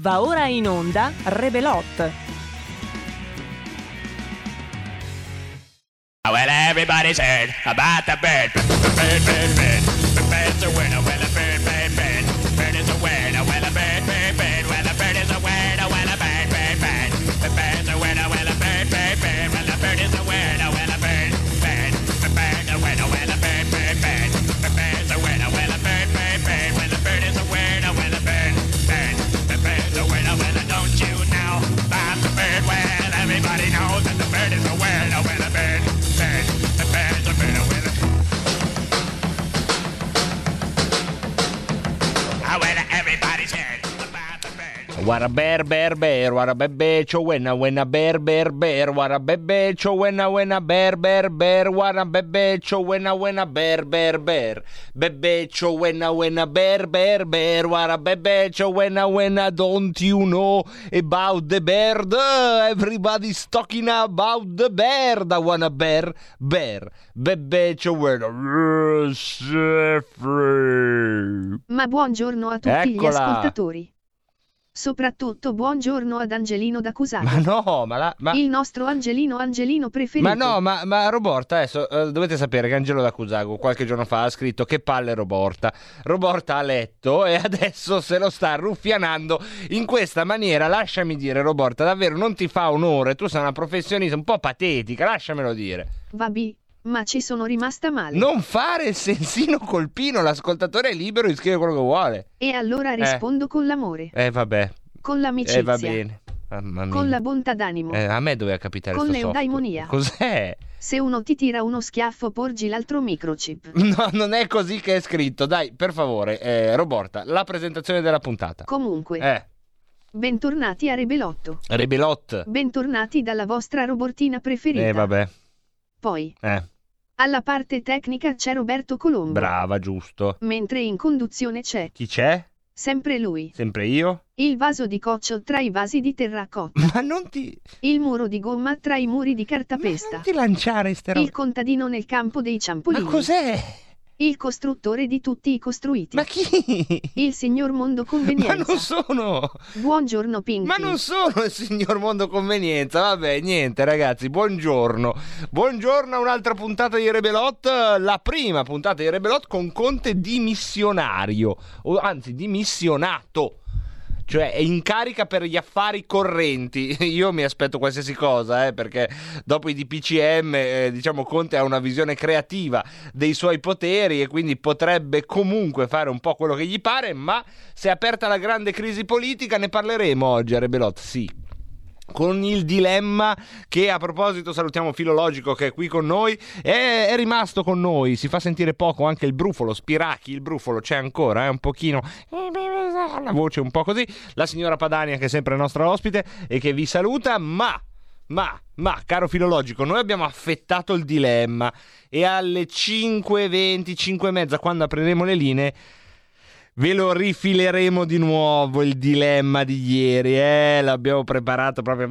Va ora in onda Rebelot. Well, everybody's heard about the bird. Wara bear bear bear, wara bebe cho wena wena bear bear bear, wara bebe cho wena wena bear bear bear, wara bebe cho wena wena bear bear bear, bebe cho wena wena bear bear bear, wara bebe cho wena wena don't you know about the bird? Everybody's talking about the bird, I wanna bear bear, bebe cho wena. Ma buongiorno a tutti gli Eccola. ascoltatori. Soprattutto buongiorno ad Angelino da Cusato. Ma no, ma la... Ma... Il nostro Angelino Angelino preferito. Ma no, ma, ma Roborta, adesso eh, dovete sapere che Angelo da Cusago qualche giorno fa ha scritto che palle Roborta. Roborta ha letto e adesso se lo sta ruffianando in questa maniera. Lasciami dire, Roborta, davvero non ti fa onore. Tu sei una professionista un po' patetica, lasciamelo dire. Vabbè, ma ci sono rimasta male. Non fare il sensino colpino, l'ascoltatore è libero di scrivere quello che vuole. E allora rispondo con l'amore, Eh, vabbè, con l'amicizia, eh, va bene. Con la bontà d'animo. Eh, a me doveva capitare Con l'eudaimonia. Cos'è? Se uno ti tira uno schiaffo porgi l'altro microchip. No, non è così che è scritto. Dai, per favore, eh, Roborta, la presentazione della puntata. Comunque, Eh, bentornati a Rebelotto. Rebelot. Bentornati dalla vostra robortina preferita. Eh, vabbè. Poi, Eh, alla parte tecnica c'è Roberto Colombo. brava, giusto. Mentre in conduzione c'è, Chi c'è? sempre lui, Sempre io? il vaso di coccio tra i vasi di terracotta, Ma non ti... il muro di gomma tra i muri di ma cartapesta, non ti lanciare ste il contadino nel campo dei Ma ciampolini, cos'è? Il costruttore di tutti i costruiti, Ma chi? il signor Mondo Ma Convenienza. non sono... Buongiorno Pinky. Ma non sono il signor Mondo Convenienza, vabbè, niente ragazzi, buongiorno. Buongiorno a un'altra puntata di Rebelot, la prima puntata di Rebelot con Conte dimissionario, o anzi dimissionato. Cioè è in carica per gli affari correnti. Io mi aspetto qualsiasi cosa, eh, perché dopo i DPCM, eh, diciamo, Conte ha una visione creativa dei suoi poteri e quindi potrebbe comunque fare un po' quello che gli pare, ma se è aperta la grande crisi politica ne parleremo oggi a Rebelot, sì. Con il dilemma che a proposito salutiamo Filologico che è qui con noi, è, è rimasto con noi, si fa sentire poco anche il brufolo, Spiracchi, il brufolo c'è ancora, è un pochino, la voce un po' così, la signora Padania che è sempre nostra ospite e che vi saluta, ma ma, ma, caro filologico, noi abbiamo affettato il dilemma e alle 5.20, 5.30, quando apriremo le linee, ve lo rifileremo di nuovo il dilemma di ieri. Eh, l'abbiamo preparato proprio,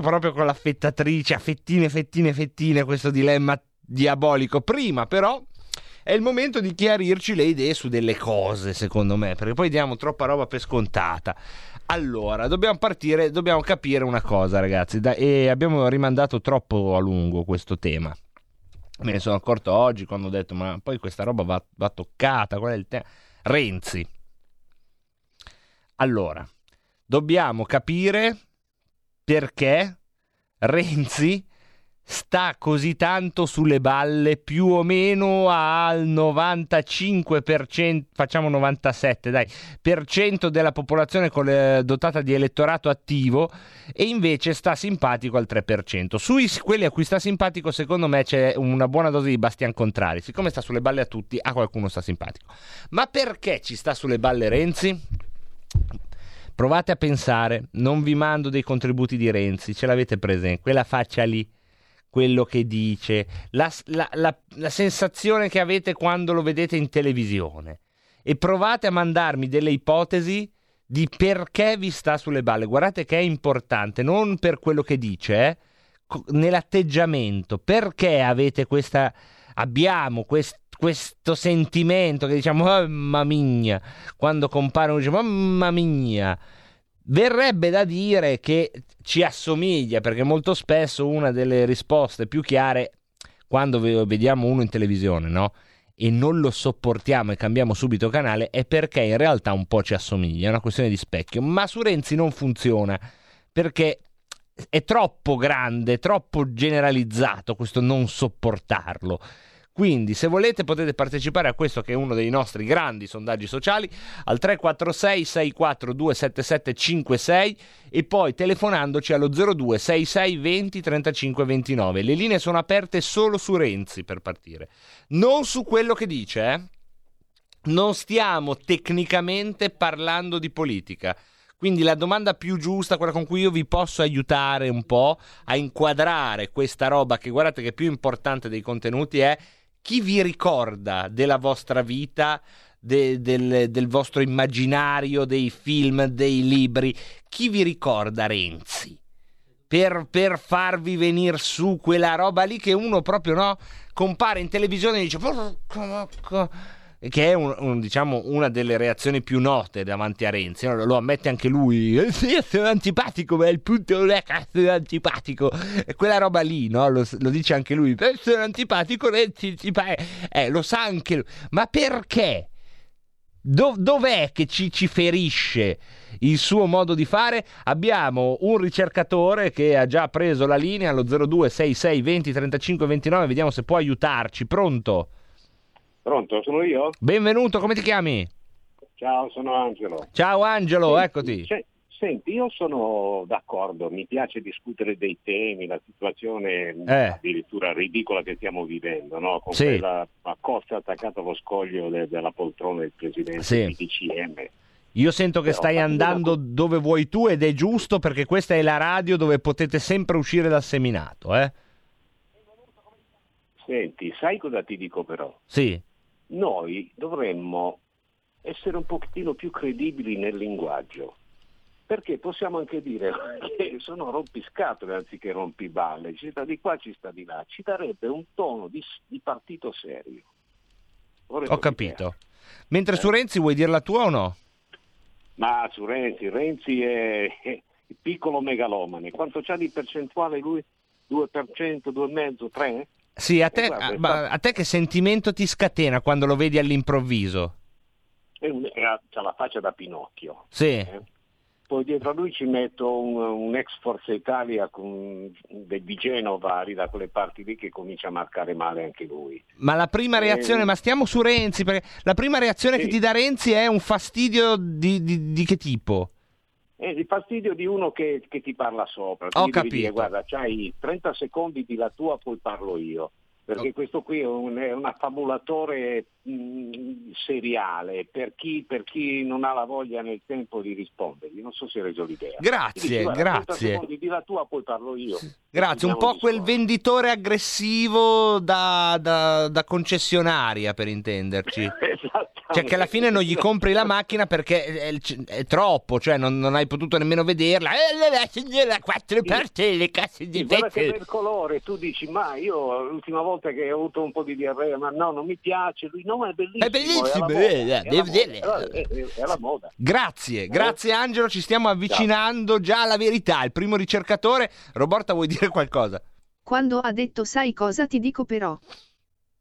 proprio con l'affettatrice, a fettine, fettine, fettine, questo dilemma diabolico. Prima, però, è il momento di chiarirci le idee su delle cose, secondo me, perché poi diamo troppa roba per scontata. Allora, dobbiamo partire, dobbiamo capire una cosa, ragazzi, da- e abbiamo rimandato troppo a lungo questo tema. Me ne sono accorto oggi quando ho detto, ma poi questa roba va, va toccata, qual è il tema? Renzi. Allora, dobbiamo capire perché Renzi sta così tanto sulle balle più o meno al 95%, facciamo 97 dai, per cento della popolazione le- dotata di elettorato attivo e invece sta simpatico al 3%. Sui quelli a cui sta simpatico secondo me c'è una buona dose di Bastian Contrari, siccome sta sulle balle a tutti, a qualcuno sta simpatico. Ma perché ci sta sulle balle Renzi? Provate a pensare, non vi mando dei contributi di Renzi, ce l'avete presente, quella faccia lì, quello che dice, la, la- la- la sensazione che avete quando lo vedete in televisione. E provate a mandarmi delle ipotesi di perché vi sta sulle balle. Guardate che è importante, non per quello che dice, eh, nell'atteggiamento, perché avete questa, abbiamo quest- questo sentimento che diciamo mamma mia quando compare uno dice mamma mia verrebbe da dire che ci assomiglia perché molto spesso una delle risposte più chiare quando ve- vediamo uno in televisione no? e non lo sopportiamo e cambiamo subito canale è perché in realtà un po' ci assomiglia è una questione di specchio ma su Renzi non funziona perché è troppo grande, troppo generalizzato questo non sopportarlo. Quindi, se volete, potete partecipare a questo che è uno dei nostri grandi sondaggi sociali al 346 642 7756 e poi telefonandoci allo 02 66 20 35 29. Le linee sono aperte solo su Renzi per partire, non su quello che dice, eh? Non stiamo tecnicamente parlando di politica. Quindi la domanda più giusta, quella con cui io vi posso aiutare un po' a inquadrare questa roba, che guardate che è più importante dei contenuti, è chi vi ricorda della vostra vita, de, del, del, vostro immaginario, dei film, dei libri, chi vi ricorda Renzi? Per, per farvi venire su quella roba lì che uno proprio no, compare in televisione e dice che è un, un, diciamo, una delle reazioni più note davanti a Renzi, no? lo ammette anche lui, eh, sì, sono antipatico, ma il punto non è che sono antipatico, e quella roba lì, no? lo, lo, dice anche lui, eh, sono antipatico, Renzi, eh, lo sa anche lui, ma perché? Do, dov'è che ci, ci ferisce il suo modo di fare? Abbiamo un ricercatore che ha già preso la linea allo 0266 20 35 29, vediamo se può aiutarci, pronto? Pronto, sono io? Benvenuto, come ti chiami? Ciao, sono Angelo. Ciao Angelo, senti, eccoti. Se, senti, io sono d'accordo, mi piace discutere dei temi, la situazione Eh. addirittura ridicola che stiamo vivendo, no? con Sì. quella Costa attaccata allo scoglio de- della poltrona del presidente Sì. di DCM. Io sento che Però, stai andando dove vuoi tu ed è giusto perché questa è la radio dove potete sempre uscire dal seminato, eh? Senti, sai cosa ti dico però? Sì. Noi dovremmo essere un pochettino più credibili nel linguaggio. Perché possiamo anche dire che sono rompiscatole anziché rompiballe, ci sta di qua, ci sta di là, ci darebbe un tono di, di partito serio. Vorrei Ho capito. Mentre su Renzi vuoi dirla tua o no? Ma su Renzi, Renzi è, è il piccolo megalomane. Quanto c'ha di percentuale lui? 2%, 2,5%, 3%? Sì, a te, Eh, guarda, a- è ma a te che sentimento ti scatena quando lo vedi all'improvviso? C'ha la faccia da Pinocchio. Sì. eh. Poi dietro a lui ci metto un, un ex Forza Italia con, de- di Genova, da quelle parti lì, che comincia a marcare male anche lui. Ma la prima Eh, reazione, ma stiamo su Renzi, perché la prima reazione Sì. che ti dà Renzi è un fastidio di, di- di che tipo? È il fastidio di uno che, che ti parla sopra. Ho devi dire, capito. guarda, c'hai 30 secondi di la tua, poi parlo io. Perché Oh. questo qui è un, è un affabulatore mh, seriale per chi, per chi non ha la voglia nel tempo di rispondergli. Non so se hai reso l'idea. Grazie, dici, guarda, 30 grazie. secondi di la tua, poi parlo io. Grazie, un po' quel venditore aggressivo da, da- da concessionaria, per intenderci. Cioè che alla fine non gli compri la macchina perché è, è troppo, cioè non, non hai potuto nemmeno vederla. Eh, la signora quattro le casse di guarda che bel colore, tu dici ma io l'ultima volta che ho avuto un po' di diarrea, ma no, non mi piace, lui no, ma è bellissimo. È bellissimo, è, eh, la devi moda, vedere. è, la moda, è, è- è la moda. Grazie, grazie Angelo, ci stiamo avvicinando già alla verità. Il primo ricercatore, Roborta vuoi dire qualcosa? Quando ha detto sai cosa ti dico però.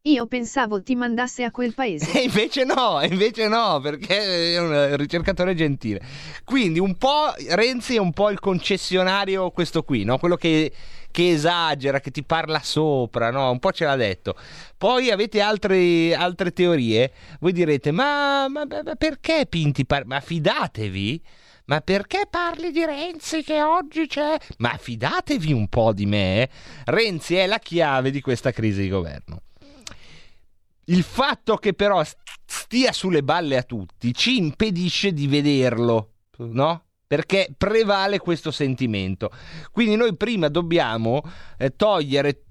Io pensavo ti mandasse a quel paese. E invece no, invece no, perché è un ricercatore gentile. Quindi un po' Renzi è un po' il concessionario questo qui, no? Quello che, che esagera, che ti parla sopra, no? Un po' ce l'ha detto. Poi avete altre, altre teorie, voi direte, ma, ma- ma perché Pinti par- Ma fidatevi? Ma perché parli di Renzi che oggi c'è? Ma fidatevi un po' di me. eh. Renzi è la chiave di questa crisi di governo. Il fatto che però st- stia sulle balle a tutti ci impedisce di vederlo, no? Perché prevale questo sentimento. Quindi noi prima dobbiamo eh, togliere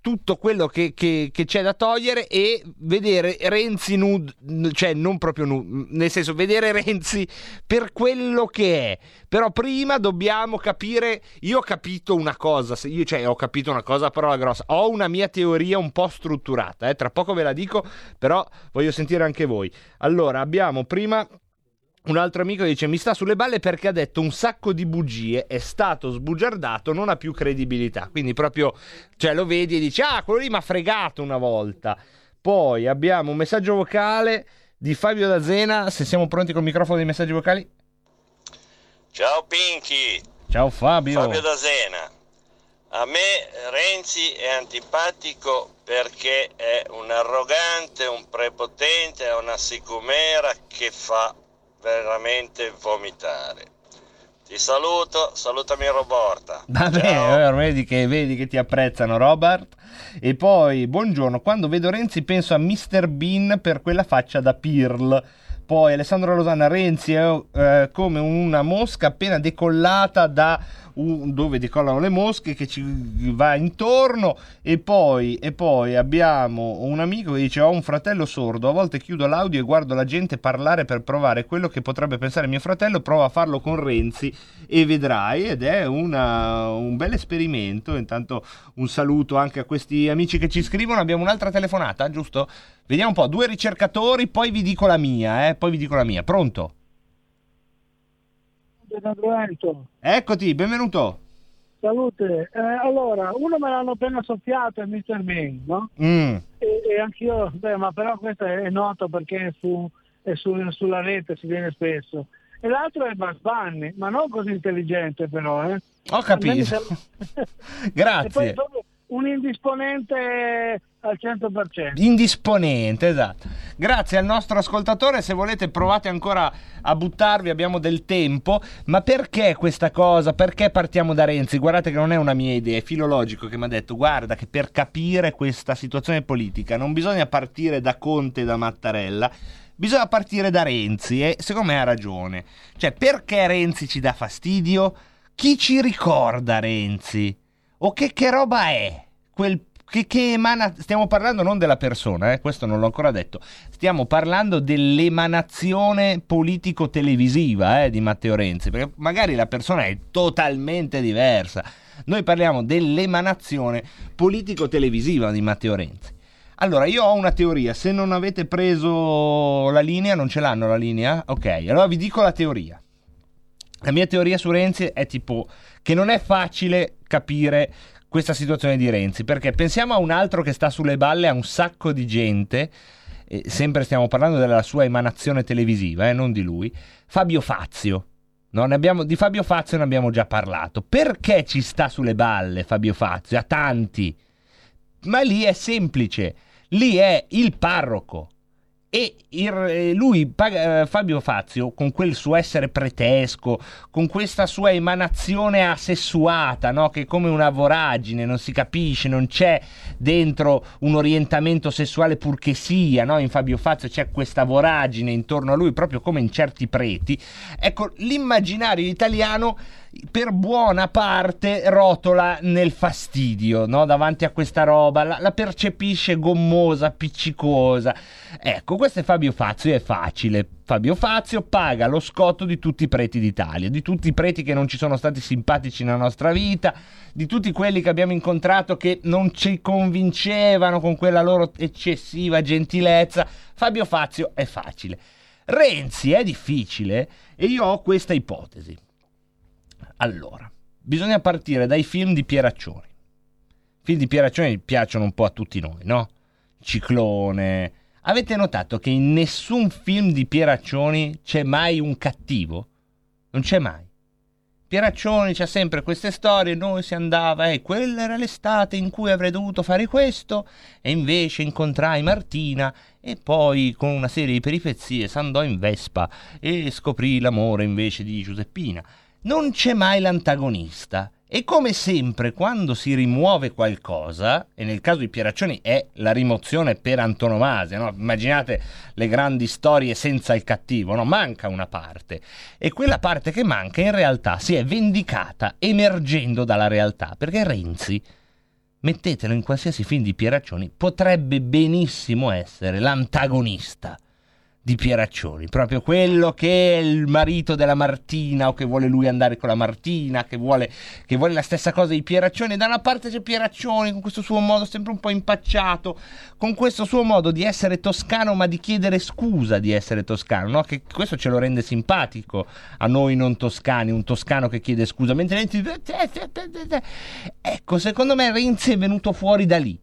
tutto quello che, che- che c'è da togliere e vedere Renzi nude, cioè non proprio nude, nel senso vedere Renzi per quello che è. Però prima dobbiamo capire, io ho capito una cosa, io cioè ho capito una cosa parola grossa, ho una mia teoria un po' strutturata, eh, tra poco ve la dico, però voglio sentire anche voi. Allora, abbiamo prima un altro amico dice: Mi sta sulle balle perché ha detto un sacco di bugie, è stato sbugiardato, non ha più credibilità. Quindi, proprio cioè, lo vedi e dici: Ah, quello lì mi ha fregato una volta. Poi abbiamo un messaggio vocale di Fabio D'Azena. Se siamo pronti col microfono dei messaggi vocali, Ciao Pinky, ciao Fabio. Fabio D'Asena. A me Renzi è antipatico perché è un arrogante, un prepotente, è una sicumera che fa veramente vomitare. Ti saluto, salutami Roborta. Vabbè, Ciao. eh, vedi che, vedi che ti apprezzano, Robert. E poi, buongiorno, quando vedo Renzi penso a Mr. Bean per quella faccia da Pearl. Poi Alessandro Rosanna, Renzi è eh, come una mosca appena decollata da un- dove decollano le mosche che ci va intorno e poi, e poi abbiamo un amico che dice ho un fratello sordo, a volte chiudo l'audio e guardo la gente parlare per provare quello che potrebbe pensare mio fratello, prova a farlo con Renzi e vedrai ed è una- un bel esperimento. Intanto un saluto anche a questi amici che ci scrivono. Abbiamo un'altra telefonata, giusto? Vediamo un po', due ricercatori, poi vi dico la mia, eh? Poi vi dico la mia. Pronto? Eccoti, benvenuto. Salute. Eh, allora, uno me l'hanno appena soffiato, è Mr. Bean, no? Mm. E, e anch'io, beh, ma però questo è noto perché è, su, è su- sulla rete, si viene spesso. E l'altro è Bugs Bunny, ma non così intelligente però, eh. Ho capito. sembra- Grazie. E poi proprio un indisponente al 100%. Indisponente, esatto. Grazie al nostro ascoltatore, se volete provate ancora a buttarvi, abbiamo del tempo. Ma perché questa cosa? Perché partiamo da Renzi? Guardate che non è una mia idea, è filologico che mi ha detto guarda che per capire questa situazione politica non bisogna partire da Conte e da Mattarella, bisogna partire da Renzi e secondo me ha ragione. Cioè perché Renzi ci dà fastidio? Chi ci ricorda Renzi? O che, che roba è? Quel che, che emana, stiamo parlando non della persona, eh, questo non l'ho ancora detto, stiamo parlando dell'emanazione politico-televisiva eh, di Matteo Renzi, perché magari la persona è totalmente diversa. Noi parliamo dell'emanazione politico-televisiva di Matteo Renzi. Allora, io ho una teoria, se non avete preso la linea, non ce l'hanno la linea? Ok, allora vi dico la teoria. La mia teoria su Renzi è tipo che non è facile capire questa situazione di Renzi, perché pensiamo a un altro che sta sulle balle a un sacco di gente, e sempre stiamo parlando della sua emanazione televisiva, eh, non di lui, Fabio Fazio. No, abbiamo- di Fabio Fazio ne abbiamo già parlato. Perché ci sta sulle balle Fabio Fazio? A tanti. Ma lì è semplice, lì è il parroco. E il- eh, lui, eh, Fabio Fazio, con quel suo essere pretesco, con questa sua emanazione asessuata, no? che è come una voragine, non si capisce, non c'è dentro un orientamento sessuale purché sia, no? in Fabio Fazio c'è questa voragine intorno a lui, proprio come in certi preti. Ecco, l'immaginario italiano per buona parte rotola nel fastidio no? davanti a questa roba, la, la percepisce gommosa, appiccicosa. Ecco, questo è Fabio Fazio, è facile. Fabio Fazio paga lo scotto di tutti i preti d'Italia, di tutti i preti che non ci sono stati simpatici nella nostra vita, di tutti quelli che abbiamo incontrato che non ci convincevano con quella loro eccessiva gentilezza. Fabio Fazio è facile. Renzi è difficile e io ho questa ipotesi. Allora, bisogna partire dai film di Pieraccioni. I film di Pieraccioni piacciono un po' a tutti noi, no? Ciclone. Avete notato che in nessun film di Pieraccioni c'è mai un cattivo? Non c'è mai. Pieraccioni c'ha sempre queste storie, noi si andava, e quella era l'estate in cui avrei dovuto fare questo, e invece incontrai Martina, e poi con una serie di peripezie s'andò in Vespa e scoprì l'amore invece di Giuseppina. Non c'è mai l'antagonista. E come sempre, quando si rimuove qualcosa, e nel caso di Pieraccioni è la rimozione per antonomasia, no? immaginate le grandi storie senza il cattivo, no? manca una parte. E quella parte che manca in realtà si è vendicata emergendo dalla realtà, perché Renzi mettetelo in qualsiasi film di Pieraccioni, potrebbe benissimo essere l'antagonista di Pieraccioni, proprio quello che è il marito della Martina o che vuole lui andare con la Martina, che vuole, che vuole la stessa cosa di Pieraccioni. Da una parte c'è Pieraccioni con questo suo modo sempre un po' impacciato, con questo suo modo di essere toscano ma di chiedere scusa di essere toscano, no? che questo ce lo rende simpatico a noi non toscani, un toscano che chiede scusa, mentre Renzi... Ecco, secondo me Renzi è venuto fuori da lì.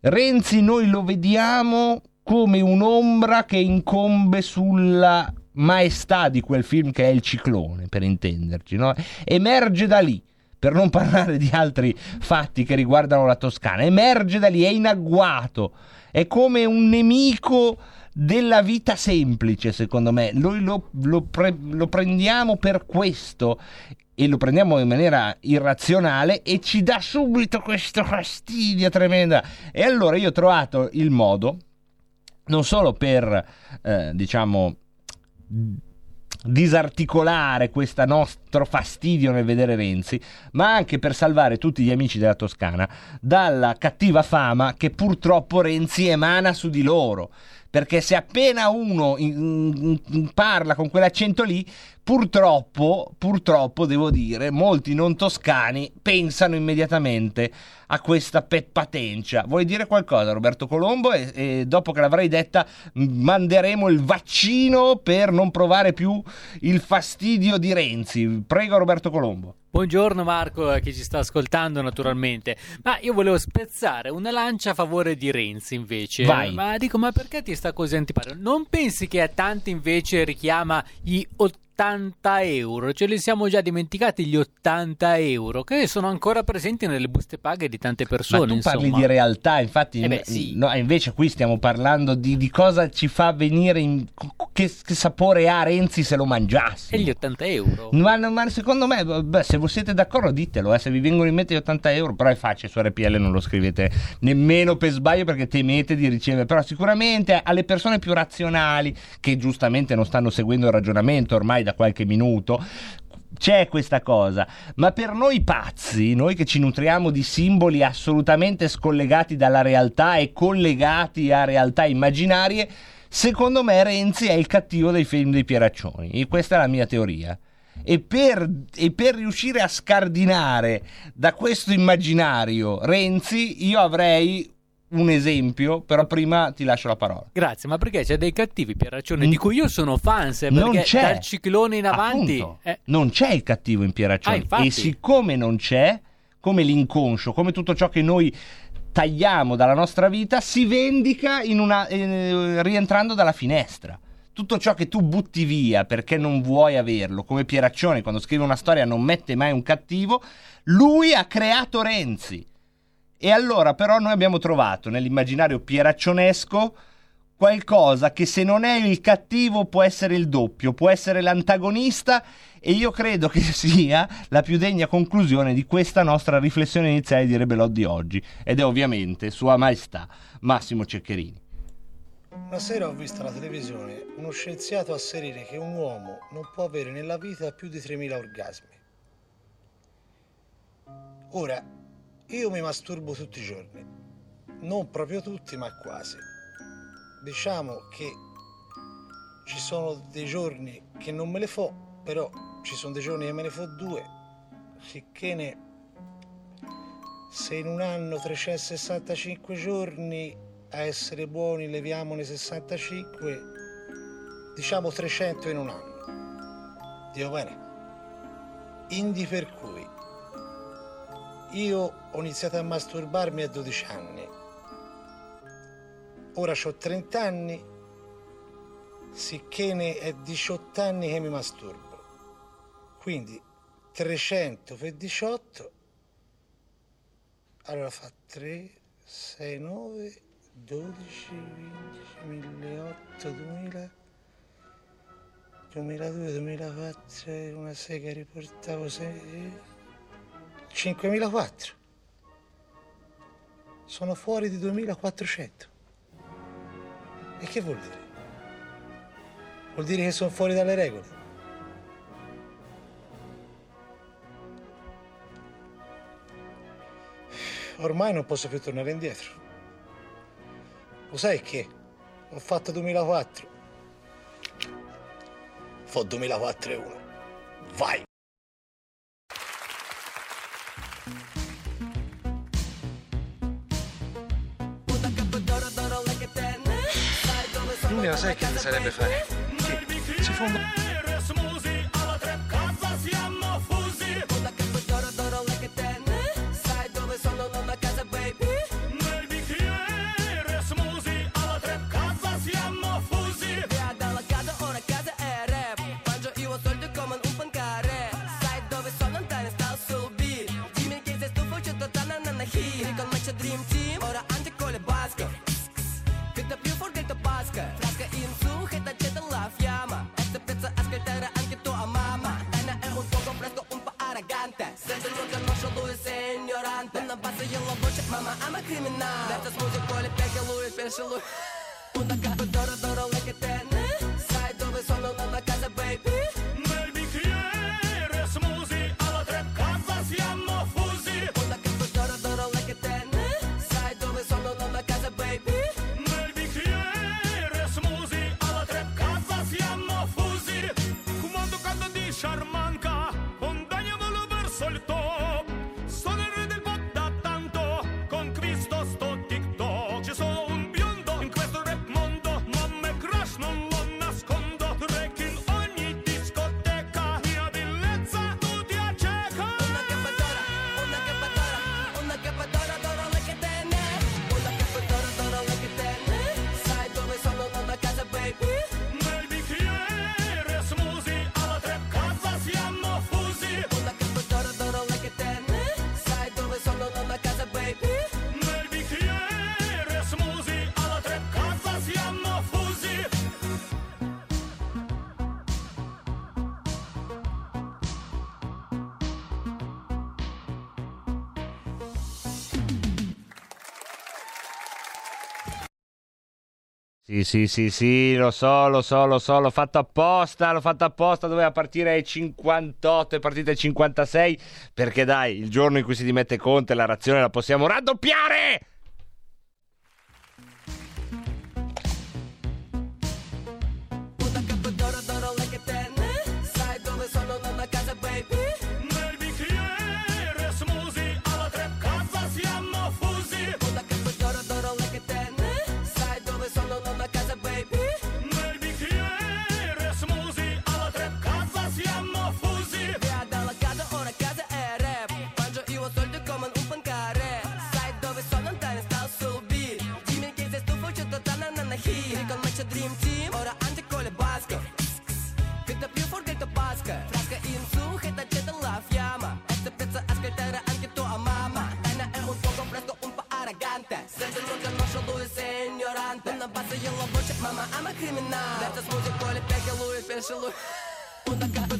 Renzi noi lo vediamo come un'ombra che incombe sulla maestà di quel film che è il ciclone, per intenderci, no? emerge da lì. Per non parlare di altri fatti che riguardano la Toscana, emerge da lì, è in agguato, è come un nemico della vita semplice, secondo me. Noi lo, lo, pre- lo prendiamo per questo e lo prendiamo in maniera irrazionale e ci dà subito questo fastidio tremendo. E allora io ho trovato il modo non solo per, eh, diciamo, disarticolare questo nostro fastidio nel vedere Renzi, ma anche per salvare tutti gli amici della Toscana dalla cattiva fama che purtroppo Renzi emana su di loro. Perché se appena uno in, in, parla con quell'accento lì, purtroppo, purtroppo devo dire, molti non toscani pensano immediatamente a questa peppatencia. Vuoi dire qualcosa, Roberto Colombo? E, e, dopo che l'avrai detta, manderemo il vaccino per non provare più il fastidio di Renzi. Prego, Roberto Colombo. Buongiorno Marco che ci sta ascoltando naturalmente, ma io volevo spezzare una lancia a favore di Renzi invece. Vai. Ma dico, ma perché ti sta così antipatico? Non pensi che a tanti invece richiama gli 80 euro? Ce li siamo già dimenticati gli 80 euro che sono ancora presenti nelle buste paghe di tante persone. Ma tu insomma. parli di realtà, infatti Eh beh, sì. no, invece qui stiamo parlando di, di cosa ci fa venire, in, che, che sapore ha Renzi se lo mangiassi. E gli 80 euro? Ma, ma secondo me, beh, se voi siete d'accordo ditelo, eh, se vi vengono in mente gli 80 euro, però è facile, su RPL non lo scrivete nemmeno per sbaglio perché temete di ricevere, però sicuramente alle persone più razionali che giustamente non stanno seguendo il ragionamento ormai da qualche minuto, c'è questa cosa, ma per noi pazzi, noi che ci nutriamo di simboli assolutamente scollegati dalla realtà e collegati a realtà immaginarie, secondo me Renzi è il cattivo dei film dei Pieraccioni, e questa è la mia teoria. E per, e per riuscire a scardinare da questo immaginario Renzi, io avrei un esempio, però prima ti lascio la parola. Grazie, ma perché c'è dei cattivi Pierraccioni Mm. di cui io sono fans, eh, Non c'è. dal ciclone in avanti... Eh, non c'è il cattivo in Pieraccioni. Ah, e siccome non c'è, come l'inconscio, come tutto ciò che noi tagliamo dalla nostra vita, si vendica una, eh, rientrando dalla finestra. Tutto ciò che tu butti via perché non vuoi averlo, come Pieraccioni quando scrive una storia non mette mai un cattivo, lui ha creato Renzi. E allora però noi abbiamo trovato nell'immaginario pieraccionesco qualcosa che se non è il cattivo può essere il doppio, può essere l'antagonista e io credo che sia la più degna conclusione di questa nostra riflessione iniziale di Rebelot di oggi ed è ovviamente Sua Maestà Massimo Ceccherini. Una sera ho visto alla televisione uno scienziato asserire che un uomo non può avere nella vita più di 3.000 orgasmi. Ora, io mi masturbo tutti i giorni. Non proprio tutti, ma quasi. Diciamo che ci sono dei giorni che non me le fo, però ci sono dei giorni che me ne fo due. Sicché ne... Se in un anno 365 giorni a essere buoni leviamone 65, diciamo 300 in un anno. Dio bene. Indi per cui io ho iniziato a masturbarmi a 12 anni. Ora ho 30 anni, sicché ne è 18 anni che mi masturbo. Quindi 300 per 18, allora fa 3, 6, 9, 12, 15, 1008, 2000, 2002, 2004, una sega riportavo 5.004. Sono fuori di 2.400. E che vuol dire? Vuol dire che sono fuori dalle regole. Ormai non posso più tornare indietro. Lo sai che? Ho fatto 2004. Fo 2004 e 1. Vai! I sai che sarebbe fare? Che si fonda... absolutely. Sì, sì, sì, sì, lo so, lo so, lo so, l'ho fatto apposta, l'ho fatto apposta, doveva partire ai 58, è partita ai 56, perché dai, il giorno in cui si dimette Conte la razione la possiamo raddoppiare! музыкант Он на базу елобочек, мама, I'm a криминал Лето с музык, поле, пекелует, пешелует Музыкант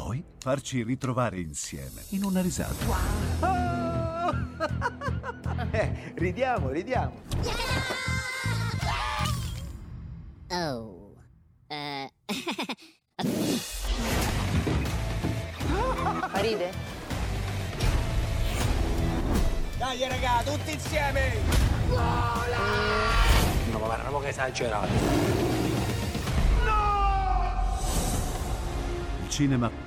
Poi farci ritrovare insieme in una risata. Eh, ridiamo, ridiamo. Oh. Eh. Ride? Dai raga, tutti insieme! No, ma guarda, ma che esagerato. Il cinema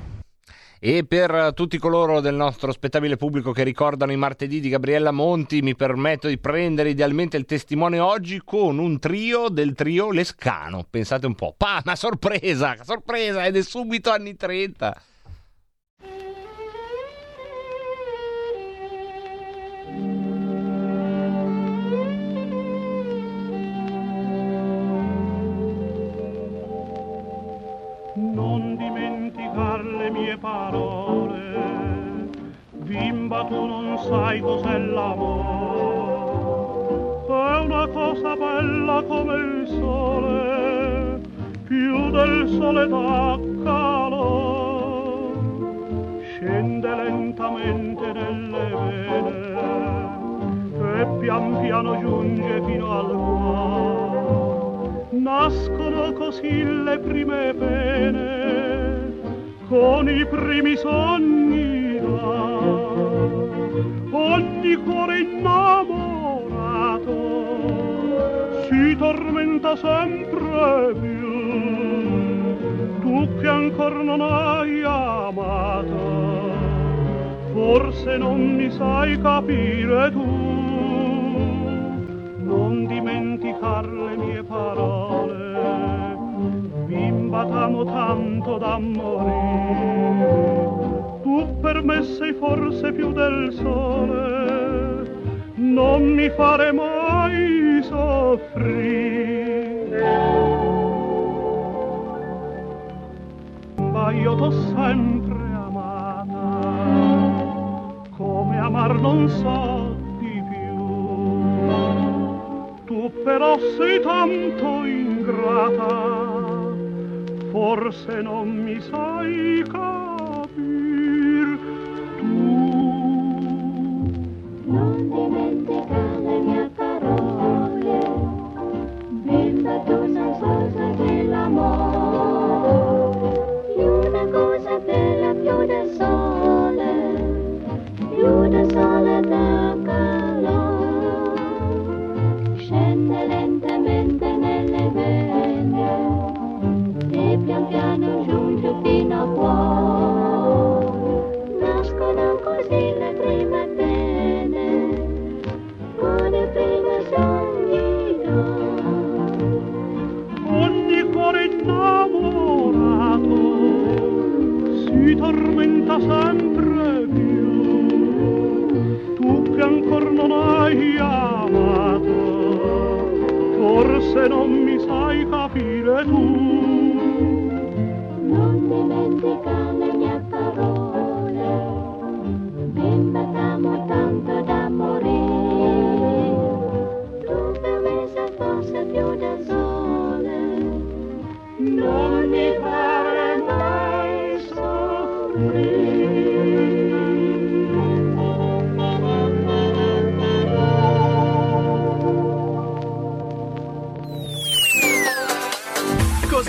E per tutti coloro del nostro spettabile pubblico che ricordano i martedì di Gabriella Monti, mi permetto di prendere idealmente il testimone oggi con un trio del trio Lescano. Pensate un po', pa, una sorpresa, sorpresa, ed è subito anni 30. Bimba tu non sai cos'è l'amore. È una cosa bella come il sole, più del sole dà. Scende lentamente nelle vene e pian piano giunge fino al cuore. Nascono così le prime pene, con i primi sogni. Ogni cuore innamorato si tormenta sempre più. Tu che ancor non hai amato, forse non mi sai capire tu non dimenticar le mie parole, bimba t'amo tanto da morire. Tu per me sei forse più del sole, non mi fare mai soffrire. Ma io t'ho sempre amata, come amar non so di più. Tu però sei tanto ingrata, forse non mi sai capir. Non dimentica le mie parole, bimba tu non cosa dell'amore, più una cosa bella più del sole, più del sole da calore, scende lentamente nelle vene e pian piano giunge fino a cuore, tormenta sempre più. Tu che ancor non hai amato, forse non mi sai capire tu. Non dimentica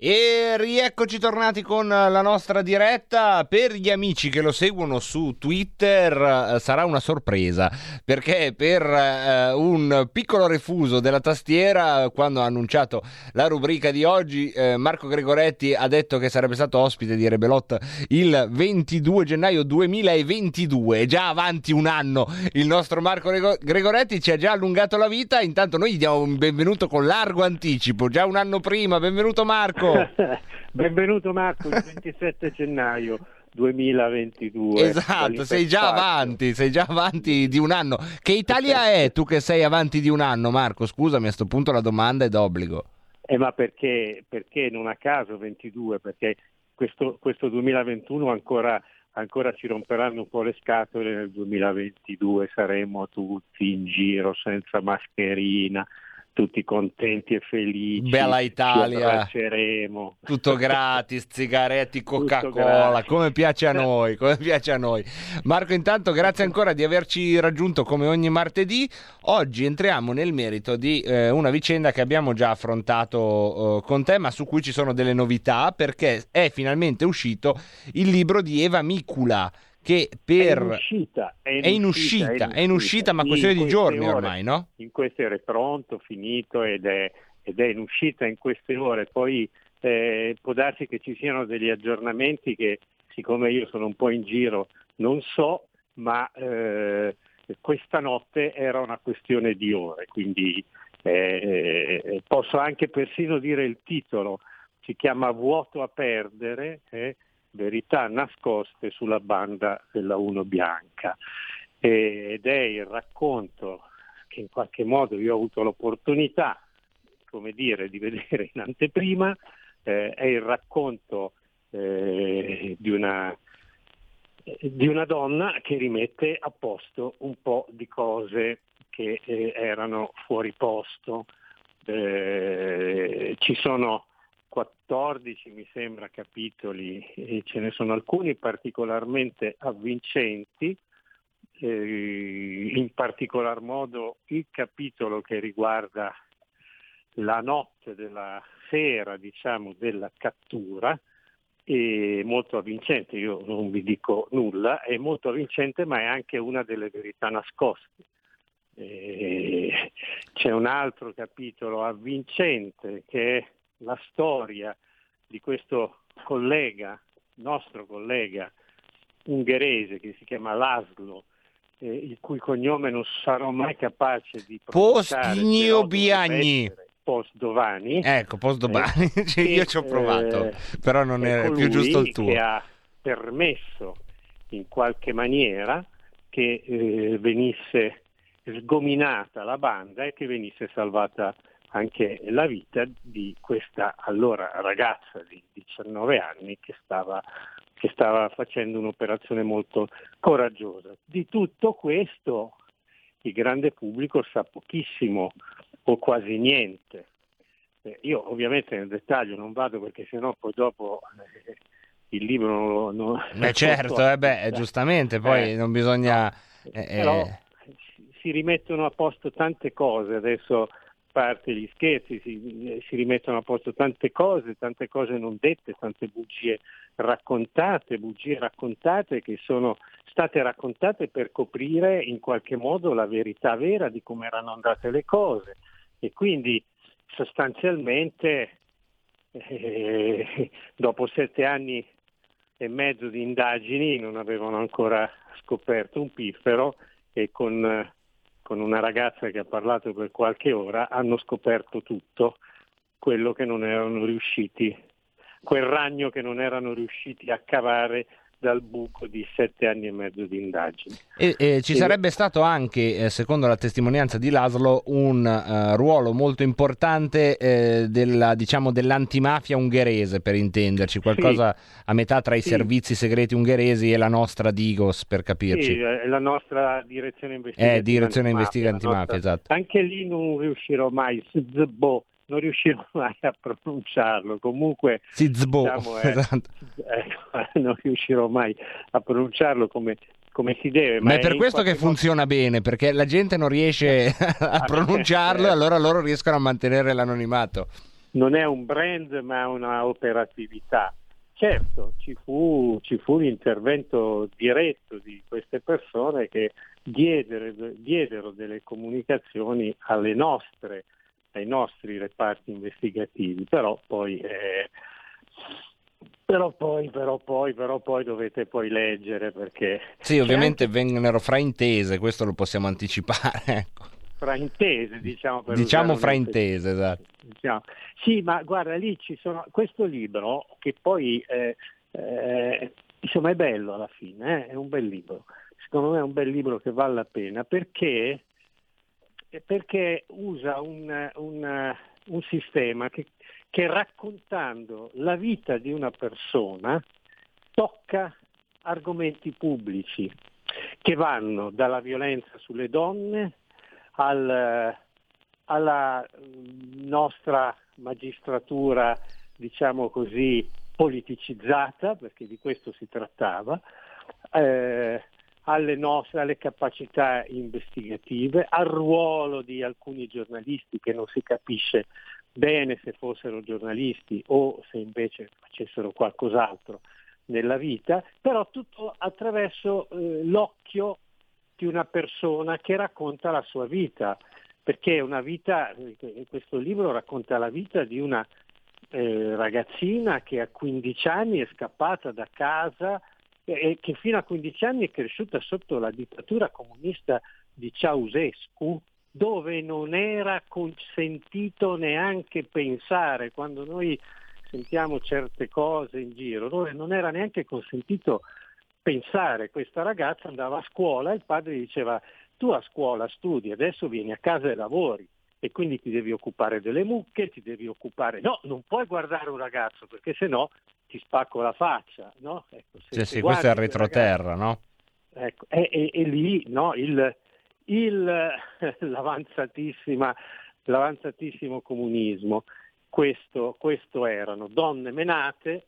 E rieccoci tornati con la nostra diretta. Per gli amici che lo seguono su Twitter eh, sarà una sorpresa perché per eh, un piccolo refuso della tastiera, quando ha annunciato la rubrica di oggi, eh, Marco Gregoretti ha detto che sarebbe stato ospite di Rebelot il 22 gennaio 2022. È già avanti un anno il nostro Marco Grego- Gregoretti, ci ha già allungato la vita. Intanto noi gli diamo un benvenuto con largo anticipo, già un anno prima. Benvenuto Marco. Benvenuto Marco, il 27 gennaio 2022. Esatto, sei già avanti, sei già avanti di un anno. Che Italia è tu che sei avanti di un anno, Marco? Scusami, a questo punto la domanda è d'obbligo. Eh, ma perché, perché non a caso 22? Perché questo, questo 2021 ancora, ancora ci romperanno un po' le scatole, nel 2022 saremo tutti in giro senza mascherina, tutti contenti e felici. Bella Ci Italia. abbracceremo. Tutto gratis, sigaretti, Coca-Cola, come piace a noi, come piace a noi. Marco, intanto grazie ancora di averci raggiunto come ogni martedì. Oggi entriamo nel merito di eh, una vicenda che abbiamo già affrontato eh, con te, ma su cui ci sono delle novità perché è finalmente uscito il libro di Eva Micula che per È in uscita, è in è in uscita, uscita, è in uscita, ma questione di giorni ore. ormai, no? In queste ore è pronto, finito ed è, ed è in uscita in queste ore. Poi eh, può darsi che ci siano degli aggiornamenti che, siccome io sono un po' in giro, non so, ma eh, questa notte era una questione di ore, quindi eh, eh, posso anche persino dire il titolo, si chiama Vuoto a perdere, eh, verità nascoste sulla banda della Uno Bianca ed è il racconto che in qualche modo io ho avuto l'opportunità, come dire, di vedere in anteprima, eh, è il racconto eh, di una di una donna che rimette a posto un po' di cose che eh, erano fuori posto. Eh, ci sono 14, mi sembra, capitoli e ce ne sono alcuni particolarmente avvincenti, eh, in particolar modo il capitolo che riguarda la notte della sera, diciamo, della cattura, è molto avvincente, io non vi dico nulla, è molto avvincente ma è anche una delle verità nascoste. Eh, c'è un altro capitolo avvincente che è la storia di questo collega, nostro collega ungherese che si chiama Laszlo, eh, il cui cognome non sarò mai capace di pronunciare. Dovrebbe Biagni. Postdovani. Ecco, Postdobani, Eh, Cioè, io ci ho provato, eh, però non è più giusto il tuo. che ha permesso in qualche maniera che eh, venisse sgominata la banda e che venisse salvata anche la vita di questa allora ragazza di 19 anni che stava, che stava facendo un'operazione molto coraggiosa. Di tutto questo il grande pubblico sa pochissimo o quasi niente. Eh, io ovviamente nel dettaglio non vado perché sennò poi dopo eh, il libro non lo... non- Beh, certo, eh, beh, giustamente, poi Eh, non bisogna... eh, però eh, si- rimettono a posto tante cose, adesso parte gli scherzi, si, si rimettono a posto tante cose, tante cose non dette, tante bugie raccontate, bugie raccontate che sono state raccontate per coprire in qualche modo la verità vera di come erano andate le cose. E quindi sostanzialmente eh, dopo sette anni e mezzo di indagini non avevano ancora scoperto un piffero e con, con una ragazza che ha parlato per qualche ora hanno scoperto tutto quello che non erano riusciti, quel ragno che non erano riusciti a cavare dal buco di sette anni e mezzo di indagini. E, e ci E- sarebbe stato anche, eh, secondo la testimonianza di Laszlo, un eh, ruolo molto importante eh, della, diciamo, dell'antimafia ungherese, per intenderci, qualcosa a metà tra i Sì. servizi segreti ungheresi e la nostra Digos, per capirci. Sì, eh, la nostra direzione investigativa. Eh, direzione antimafia, investigativa antimafia, nostra- esatto. Anche lì non riuscirò mai, SZBO non riuscirò mai a pronunciarlo. Comunque, Zizbo, diciamo, eh, esatto. ecco, non riuscirò mai a pronunciarlo come, come si deve. Ma è per questo che modo- funziona bene, perché la gente non riesce a pronunciarlo e allora loro riescono a mantenere l'anonimato. non è un brand ma una operatività. Certo, ci fu, ci fu l'intervento diretto di queste persone che diedero, diedero delle comunicazioni alle nostre, ai nostri reparti investigativi, però poi, eh, però poi, però poi, però poi dovete poi leggere perché Sì, ovviamente vennero fraintese, questo lo possiamo anticipare. ecco. fraintese, diciamo. Per Diciamo fraintese, esatto. Diciamo. Sì, ma guarda, lì ci sono questo libro che poi eh, eh, insomma è bello alla fine, eh, è un bel libro. Secondo me è un bel libro che vale la pena perché, perché usa un, un- un sistema che, che raccontando la vita di una persona tocca argomenti pubblici che vanno dalla violenza sulle donne al, alla mm, nostra magistratura, diciamo così, politicizzata, perché di questo si trattava, eh, alle nostre alle capacità investigative, al ruolo di alcuni giornalisti che non si capisce bene se fossero giornalisti o se invece facessero qualcos'altro nella vita, però tutto attraverso eh, l'occhio di una persona che racconta la sua vita, perché una vita, eh, questo libro racconta la vita di una eh, ragazzina che a 15 anni è scappata da casa e e che fino a 15 anni è cresciuta sotto la dittatura comunista di Ceausescu, dove non era consentito neanche pensare, quando noi sentiamo certe cose in giro, dove non era neanche consentito pensare, questa ragazza andava a scuola e il padre diceva tu a scuola studi, adesso vieni a casa e lavori. E quindi ti devi occupare delle mucche, ti devi occupare... No, non puoi guardare un ragazzo perché sennò ti spacco la faccia, no? Ecco, se- se sì, questo è il retroterra, no? Ecco, e, e- e lì no, il, il- l'avanzatissima, l'avanzatissimo comunismo, questo, questo erano donne menate.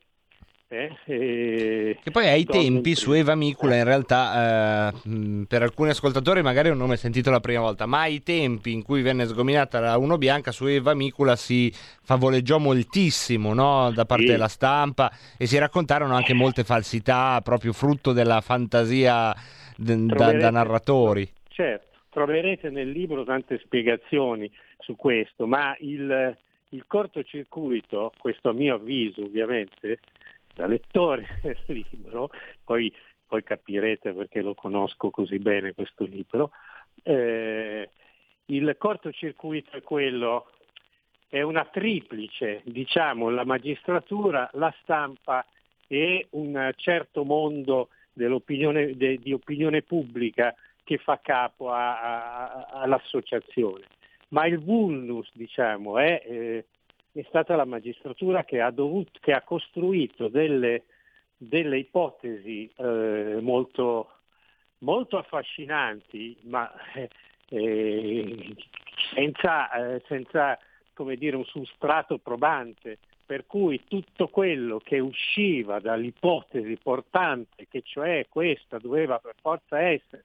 Eh, e Che poi ai tempi su Eva Micula in realtà eh, per alcuni ascoltatori magari è un nome sentito la prima volta, ma ai tempi in cui venne sgominata la Uno Bianca su Eva Micula si favoleggiò moltissimo no? da parte Sì. della stampa e si raccontarono anche molte falsità proprio frutto della fantasia d- da, da narratori. Certo, troverete nel libro tante spiegazioni su questo, ma il, il cortocircuito, questo a mio avviso ovviamente, da lettore del libro, poi, poi capirete perché lo conosco così bene questo libro, eh, il cortocircuito è quello, è una triplice, diciamo, la magistratura, la stampa e un certo mondo de- di opinione pubblica che fa capo a- a- all'associazione. Ma il vulnus, diciamo, è, eh, è stata la magistratura che ha, dovuto, che ha costruito delle, delle ipotesi eh, molto, molto affascinanti, ma eh, senza, eh, senza dire, un substrato probante, per cui tutto quello che usciva dall'ipotesi portante, che cioè questa doveva per forza essere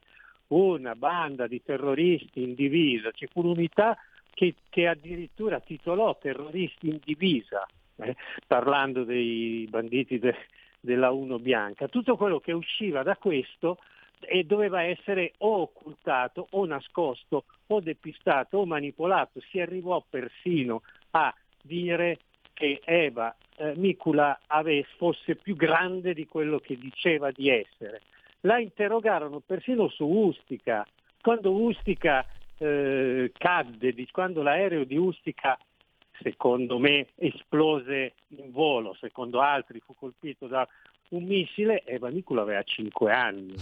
una banda di terroristi in divisa, ci fu un'unità che, che addirittura titolò terroristi in divisa, eh, parlando dei banditi de- della Uno Bianca, tutto quello che usciva da questo e doveva essere o occultato o nascosto o depistato o manipolato. Si arrivò persino a dire che Eva eh, Micula ave- fosse più grande di quello che diceva di essere. La interrogarono persino su Ustica. Quando Ustica eh, cadde, di- quando l'aereo di Ustica secondo me esplose in volo, secondo altri fu colpito da un missile, Eva Micula aveva 5 anni.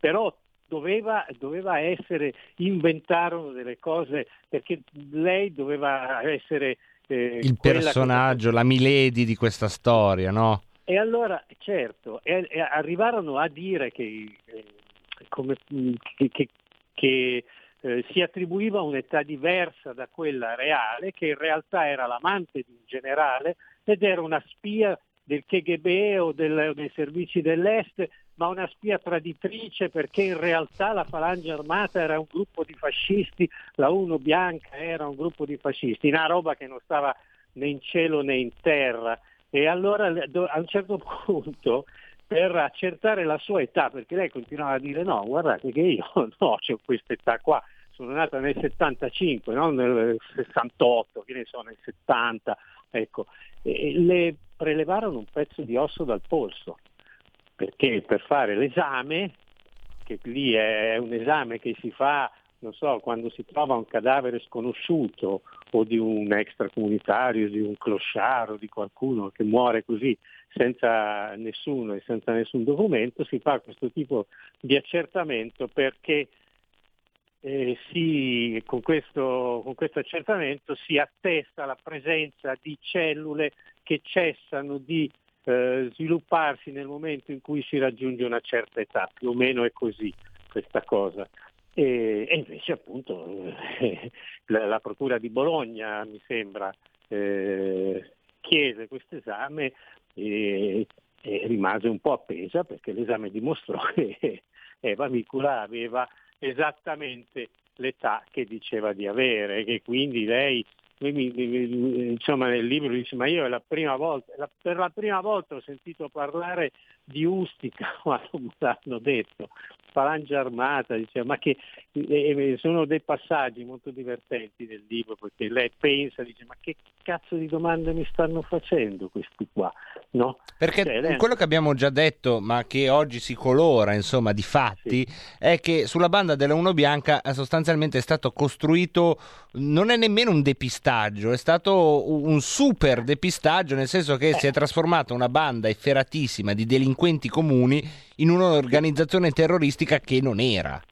Però doveva, doveva essere, inventarono delle cose perché lei doveva essere eh, Il quella che- personaggio, la Milady di questa storia, no? e allora, certo, e- e arrivarono a dire che, eh, come, che- che eh, si attribuiva un'età diversa da quella reale, che in realtà era l'amante di un generale ed era una spia del KGB o del- dei servizi dell'Est, ma una spia traditrice perché in realtà la Falange Armata era un gruppo di fascisti, la Uno Bianca era un gruppo di fascisti, una roba che non stava né in cielo né in terra. E allora a un certo punto per accertare la sua età, perché lei continuava a dire no, guardate che io no, ho questa età qua, sono nata nel 75, non nel 68, che ne so, nel 70, ecco, e le prelevarono un pezzo di osso dal polso, perché per fare l'esame, che lì è un esame che si fa, non so, quando si trova un cadavere sconosciuto o di un extracomunitario, di un clochard di qualcuno che muore così senza nessuno e senza nessun documento, si fa questo tipo di accertamento perché eh, si- con, questo, con questo accertamento si attesta la presenza di cellule che cessano di eh, svilupparsi nel momento in cui si raggiunge una certa età, più o meno è così questa cosa. E, e invece appunto la, la Procura di Bologna, mi sembra, eh, chiese questo esame e, e rimase un po' appesa perché l'esame dimostrò che Eva Vicula aveva esattamente l'età che diceva di avere, che quindi lei, mi- mi- insomma nel libro dice ma io è la prima volta, la- per la prima volta ho sentito parlare di Ustica quando me l'hanno detto, falange armata, diceva, ma che e- e sono dei passaggi molto divertenti del libro perché lei pensa, dice ma che cazzo di domande mi stanno facendo questi qua, no? Perché Cioè, lei- quello che abbiamo già detto, ma che oggi si colora, insomma, di fatti, è che sulla banda della Uno Bianca eh, sostanzialmente è stato costruito, non è nemmeno un depistaggio, è stato un super depistaggio, nel senso che si è trasformata una banda efferatissima di delinquenti comuni in un'organizzazione terroristica che non era.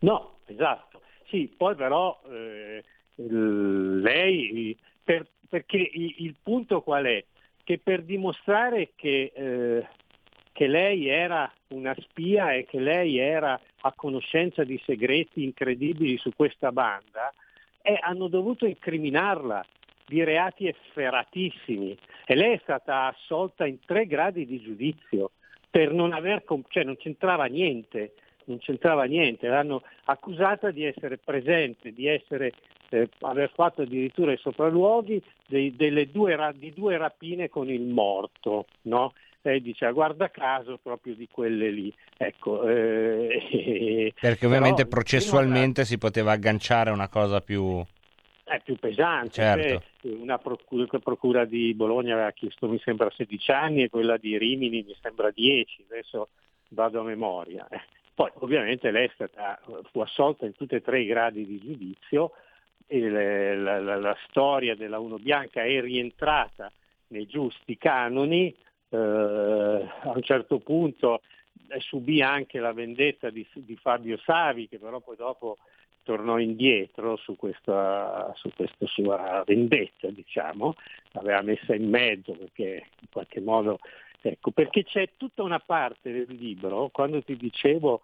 No, esatto. Sì, poi però eh, lei, per- perché il, il punto qual è? Che per dimostrare che, eh, che lei era una spia e che lei era a conoscenza di segreti incredibili su questa banda, eh, hanno dovuto incriminarla di reati efferatissimi e lei è stata assolta in tre gradi di giudizio per non aver, cioè non c'entrava niente, non c'entrava niente, l'hanno accusata di essere presente, di essere, eh, aver fatto addirittura i sopralluoghi dei- due, di due rapine con il morto, no? Lei dice, "Ah, guarda caso proprio di quelle lì. Ecco, eh, Perché ovviamente però, processualmente si poteva agganciare a una cosa più... è più pesante. Certo. cioè, una procura, procura di Bologna aveva chiesto mi sembra 16 anni e quella di Rimini mi sembra 10, adesso vado a memoria. Eh, Poi ovviamente lei stata, fu assolta in tutti e tre i gradi di giudizio e le- la, la- la storia della Uno Bianca è rientrata nei giusti canoni, eh, a un certo punto eh, subì anche la vendetta di, di Fabio Savi che però poi dopo tornò indietro su questa, su questa sua vendetta, diciamo, l'aveva messa in mezzo perché in qualche modo, ecco, perché c'è tutta una parte del libro, quando ti dicevo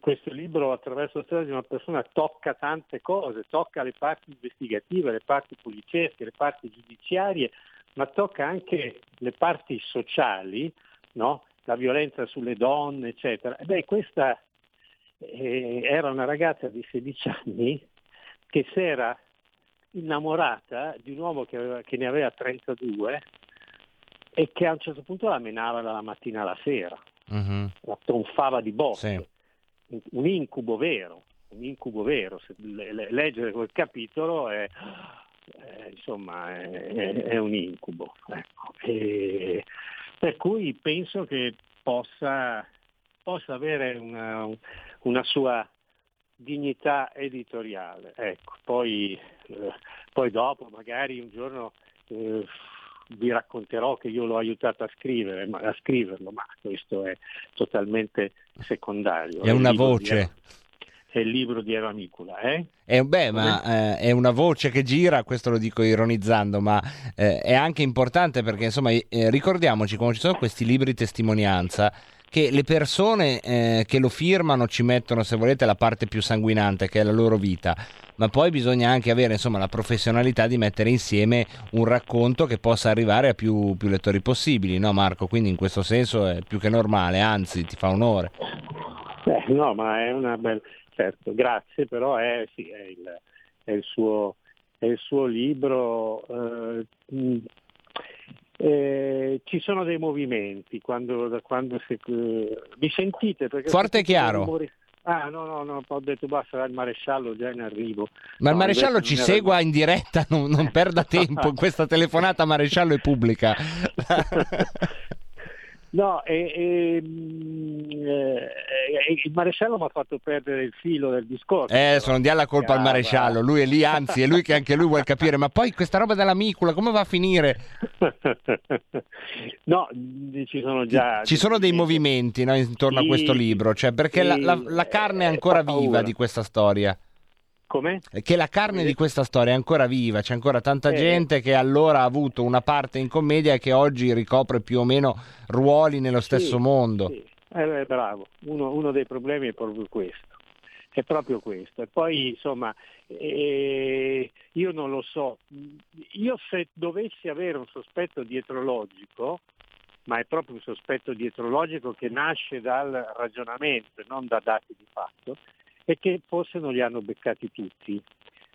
questo libro attraverso la storia di una persona tocca tante cose, tocca le parti investigative, le parti poliziesche, le parti giudiziarie, ma tocca anche le parti sociali, no? la violenza sulle donne, eccetera. E beh, questa eh, era una ragazza di 16 anni che si era innamorata di un uomo che, aveva- che ne aveva 32 e che a un certo punto la menava dalla mattina alla sera, Mhm. la tonfava di botte, Sì. Un, incubo vero, un incubo vero. Leggere quel capitolo è, eh, insomma, è, è- è un incubo. ecco. E per cui penso che possa, possa avere una, una sua dignità editoriale. Ecco, poi, eh, poi dopo magari un giorno eh, vi racconterò che io l'ho aiutato a scrivere, ma- a scriverlo, ma questo è totalmente secondario. È una di voce. È il libro di Eva Micula, eh? Eh, beh, ma eh, è una voce che gira, questo lo dico ironizzando, ma eh, è anche importante perché, insomma, eh, ricordiamoci quando ci sono questi libri testimonianza che le persone eh, che lo firmano ci mettono, se volete, la parte più sanguinante, che è la loro vita, ma poi bisogna anche avere insomma, la professionalità di mettere insieme un racconto che possa arrivare a più, più lettori possibili, no Marco? Quindi in questo senso è più che normale, anzi ti fa onore. Eh, no, ma è una bella... Certo, grazie, però è, sì, è, il, è il suo è il suo libro. eh, mh, eh, ci sono dei movimenti quando, da quando si, eh, mi sentite? Perché Forte e chiaro. rumori- Ah no, no, no, ho detto basta, il maresciallo già in arrivo. Ma il No, maresciallo invece ci non era- segua in diretta, non, non perda tempo, questa telefonata maresciallo è pubblica. No, e, e, mh, eh, eh, il maresciallo mi ha fatto perdere il filo del discorso. Eh, adesso non dia la colpa al Ah, maresciallo, lui è lì, anzi è lui che anche lui vuole capire, ma poi questa roba dell'amicula come va a finire? no, mh, ci sono già... Ci sono dei movimenti no, intorno a Sì, questo libro, cioè perché la, sì, la- la carne è eh, ancora viva di questa storia. Come? Che la carne di questa storia è ancora viva, c'è ancora tanta Eh. gente che allora ha avuto una parte in commedia e che oggi ricopre più o meno ruoli nello stesso Sì, mondo. sì. Eh, bravo, uno, uno dei problemi è proprio questo. È proprio questo. E poi insomma, eh, io non lo so, io se dovessi avere un sospetto dietrologico, ma è proprio un sospetto dietrologico che nasce dal ragionamento e non da dati di fatto, è che forse non li hanno beccati tutti,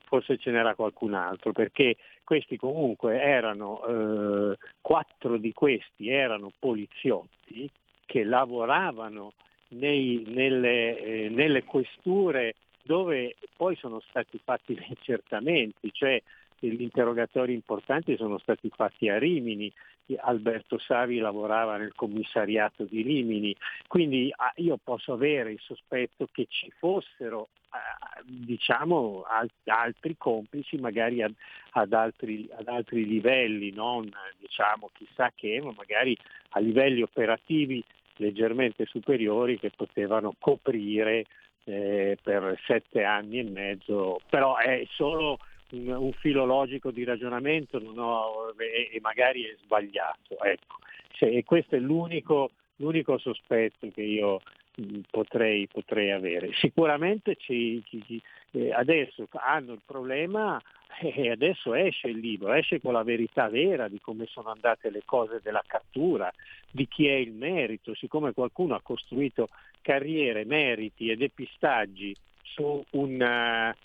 forse ce n'era qualcun altro, perché questi comunque erano, eh, quattro di questi erano poliziotti che lavoravano nei- nelle, eh, nelle questure dove poi sono stati fatti gli accertamenti, cioè gli interrogatori importanti sono stati fatti a Rimini, Alberto Savi lavorava nel commissariato di Rimini, quindi ah, io posso avere il sospetto che ci fossero ah, diciamo al- altri complici magari ad altri, ad altri livelli, non diciamo chissà che, ma magari a livelli operativi leggermente superiori che potevano coprire eh, per sette anni e mezzo, però è solo un, un filo logico di ragionamento ho- e, e magari è sbagliato. Ecco. Se- e questo è l'unico, l'unico sospetto che io potrei, potrei avere. Sicuramente ci- ci- ci- eh, adesso hanno il problema e adesso esce il libro, esce con la verità vera di come sono andate le cose della cattura, di chi è il merito, siccome qualcuno ha costruito carriere, meriti e depistaggi su una,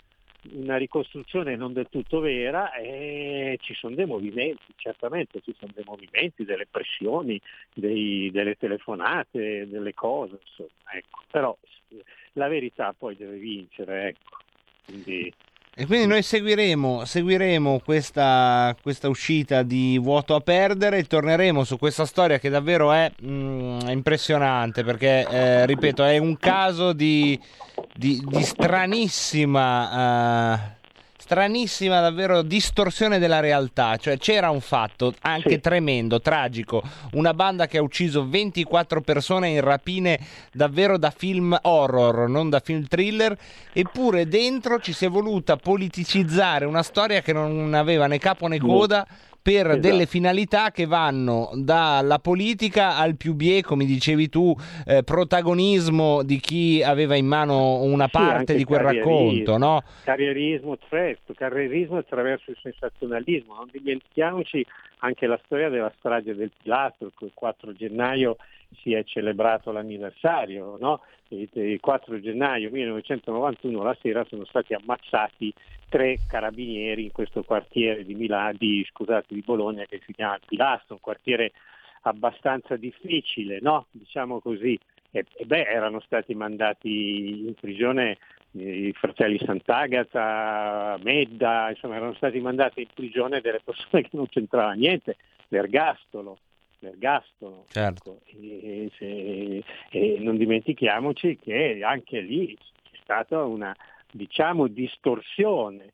una ricostruzione non del tutto vera, eh, ci sono dei movimenti, certamente ci sono dei movimenti, delle pressioni, dei- delle telefonate, delle cose, insomma, ecco. però la verità poi deve vincere, ecco. Quindi, E quindi noi seguiremo, seguiremo questa, questa uscita di Vuoto a perdere e torneremo su questa storia che davvero è mm, impressionante perché, eh, ripeto, è un caso di, di- di stranissima... eh, stranissima davvero distorsione della realtà, cioè c'era un fatto anche tremendo, tragico, una banda che ha ucciso 24 persone in rapine davvero da film horror, non da film thriller, eppure dentro ci si è voluta politicizzare una storia che non aveva né capo né coda per Esatto. delle finalità che vanno dalla politica al più bie, come dicevi tu, eh, protagonismo di chi aveva in mano una Sì, parte di quel racconto, no? Carrierismo, certo, carrierismo attraverso il sensazionalismo. Non dimentichiamoci anche la storia della strage del Pilastro, il 4 gennaio si è celebrato l'anniversario, no? Il 4 gennaio 1991 la sera sono stati ammazzati tre carabinieri in questo quartiere di, Milano, di, scusate, di Bologna che si chiama Pilastro, un quartiere abbastanza difficile, no? diciamo così. E, e beh, erano stati mandati in prigione eh, i fratelli Sant'Agata, Medda, insomma erano stati mandati in prigione delle persone che non c'entrava niente, l'ergastolo, l'ergastolo. Certo. E, se- e non dimentichiamoci che anche lì c'è stata una diciamo distorsione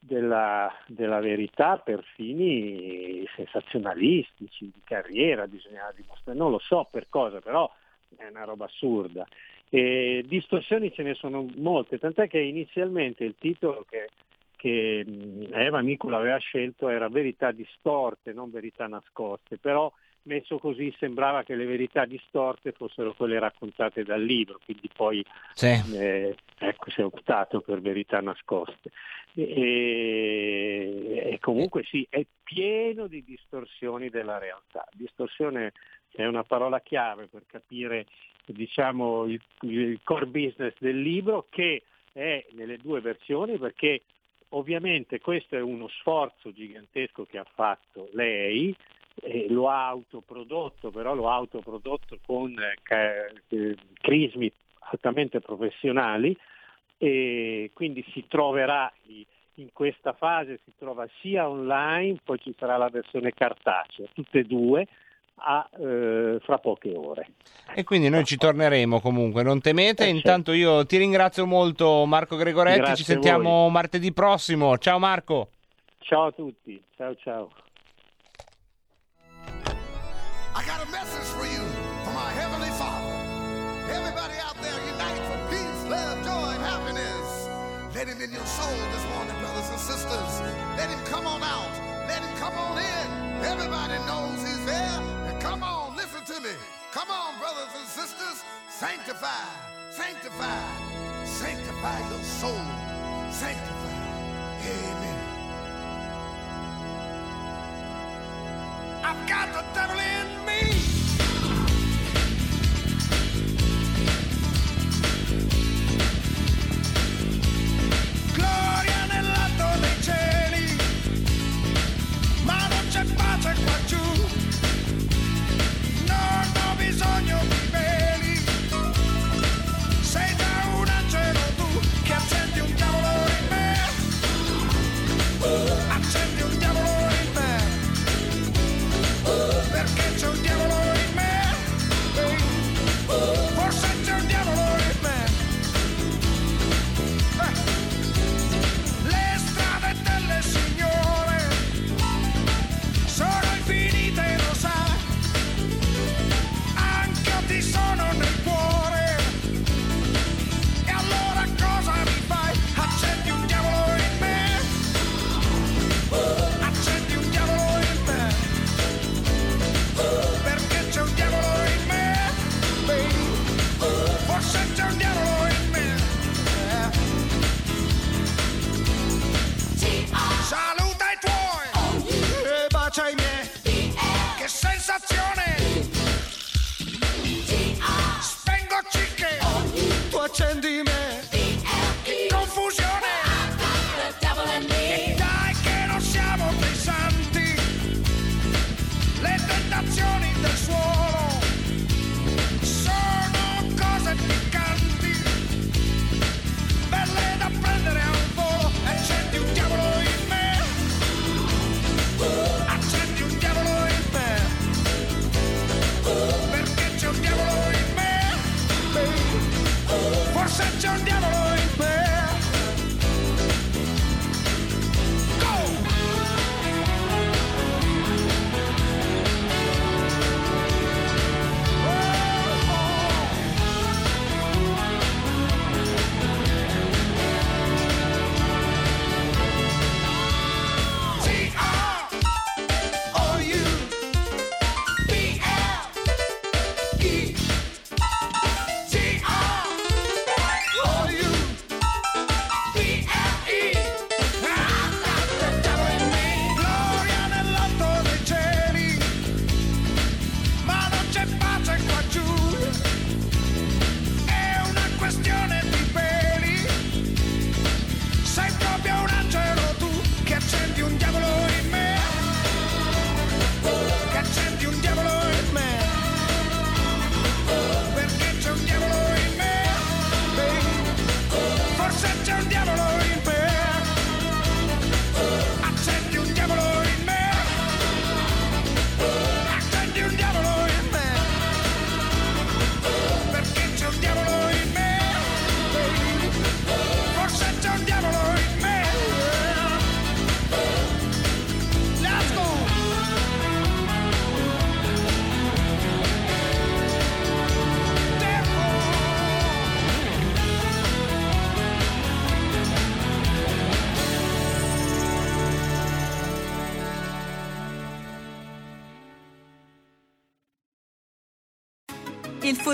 della, della verità per fini sensazionalistici, di carriera, bisognava dimostrare, non lo so per cosa, però è una roba assurda. E distorsioni ce ne sono molte, tant'è che inizialmente il titolo che, che Eva Micula aveva scelto era Verità distorte, non verità nascoste, però messo così sembrava che le verità distorte fossero quelle raccontate dal libro, quindi poi Sì. eh, ecco, si è optato per verità nascoste. E, e comunque sì, è pieno di distorsioni della realtà. Distorsione è una parola chiave per capire diciamo, il, il core business del libro che è nelle due versioni perché ovviamente questo è uno sforzo gigantesco che ha fatto lei, eh, lo ha autoprodotto, però lo ha autoprodotto con eh, eh, crismi altamente professionali e quindi si troverà in questa fase si trova sia online, poi ci sarà la versione cartacea, tutte e due a, eh, fra poche ore. E quindi noi ci torneremo comunque, non temete. Intanto io ti ringrazio molto Marco Gregoretti, Grazie ci sentiamo martedì prossimo. Ciao Marco. Ciao a tutti, ciao ciao. I got a message for you from our Heavenly Father. Everybody out there, unite for peace, love, joy, and happiness. Let Him in your soul this morning, brothers and sisters. Let Him come on out. Let Him come on in. Everybody knows He's there. And come on, listen to me. Come on, brothers and sisters. Sanctify, sanctify, sanctify your soul. Sanctify. Amen. I've got the devil in me.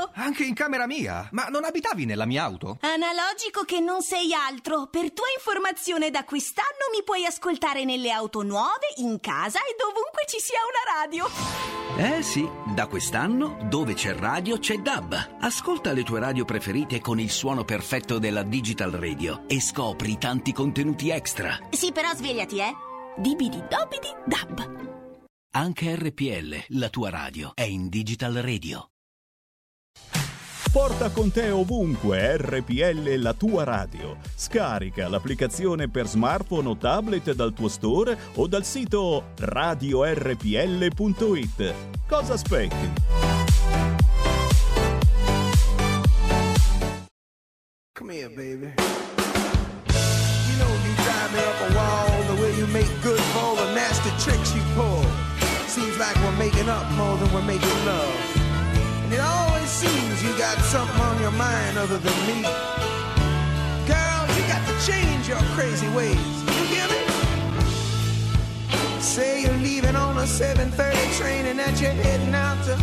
Radio. Anche in camera mia? Ma non abitavi nella mia auto? Analogico che non sei altro. Per tua informazione da quest'anno mi puoi ascoltare nelle auto nuove, in casa e dovunque ci sia una radio. Eh sì, da quest'anno dove c'è radio c'è DAB. Ascolta le tue radio preferite con il suono perfetto della Digital Radio e scopri tanti contenuti extra. Sì, però svegliati, eh. Dibidi dobidi dab. Anche RPL, la tua radio, è in Digital Radio. Porta con te ovunque RPL la tua radio. Scarica l'applicazione per smartphone o tablet dal tuo store o dal sito radiorpl.it. Cosa aspetti? Come here, baby. You know you drive me up a wall the way you make good for all the nasty tricks you pull. Seems like we're making up more than we're making love. And it always seems you got something on your mind other than me. Girl, you got to change your crazy ways. You hear me? Say you're leaving on a 7:30 train and that you're heading out to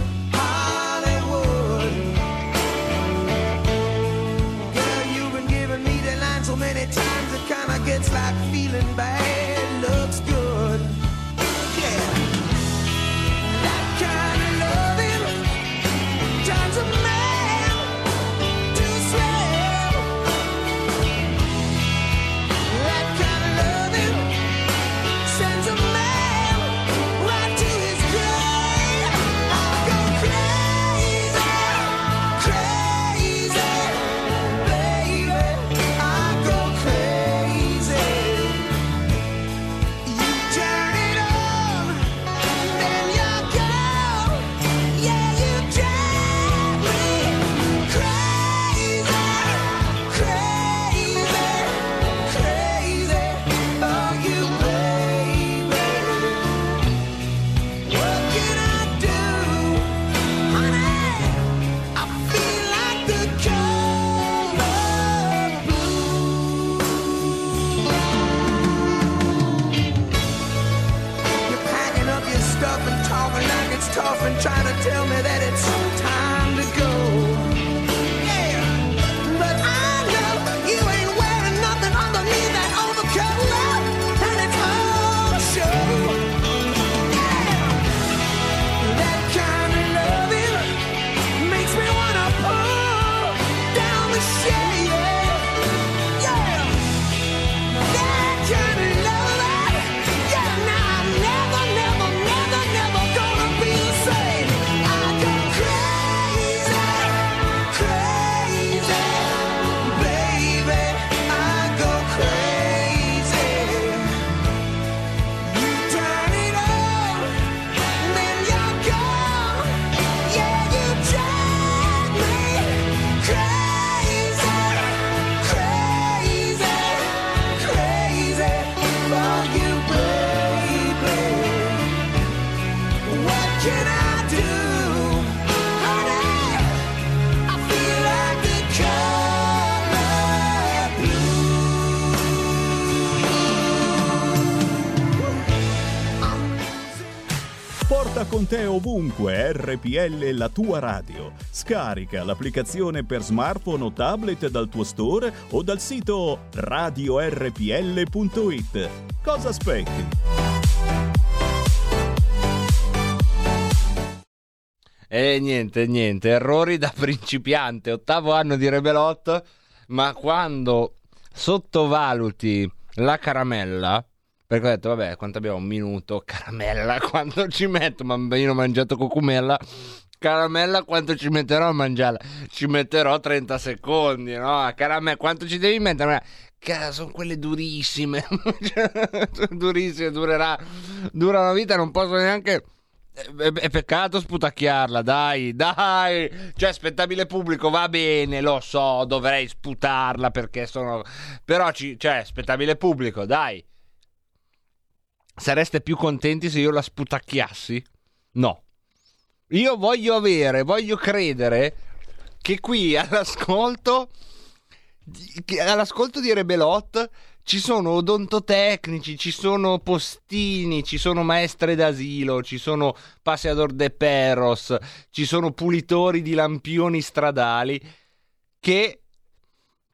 con te ovunque RPL la tua radio. Scarica l'applicazione per smartphone o tablet dal tuo store o dal sito radiorpl.it. Cosa aspetti? E niente, niente, errori da principiante, ottavo anno di Rebelot, ma quando sottovaluti la caramella, perché ho detto, vabbè, quanto abbiamo? Un minuto, caramella, quanto ci metto? Io ho mangiato cocumella, caramella, quanto ci metterò a mangiarla? Ci metterò 30 secondi, no? Caramella, quanto ci devi mettere? Cazzo, sono quelle durissime, durissime, durerà, dura una vita, non posso neanche... È peccato sputacchiarla, dai, dai. Cioè, spettabile pubblico va bene, lo so, dovrei sputarla perché sono. Però, ci, cioè, spettabile pubblico, dai. Sareste più contenti se io la sputacchiassi? No. Io voglio avere, voglio credere che qui all'ascolto. All'ascolto di Rebelot ci sono odontotecnici, ci sono postini, ci sono maestre d'asilo, ci sono passeador de perros, ci sono pulitori di lampioni stradali che,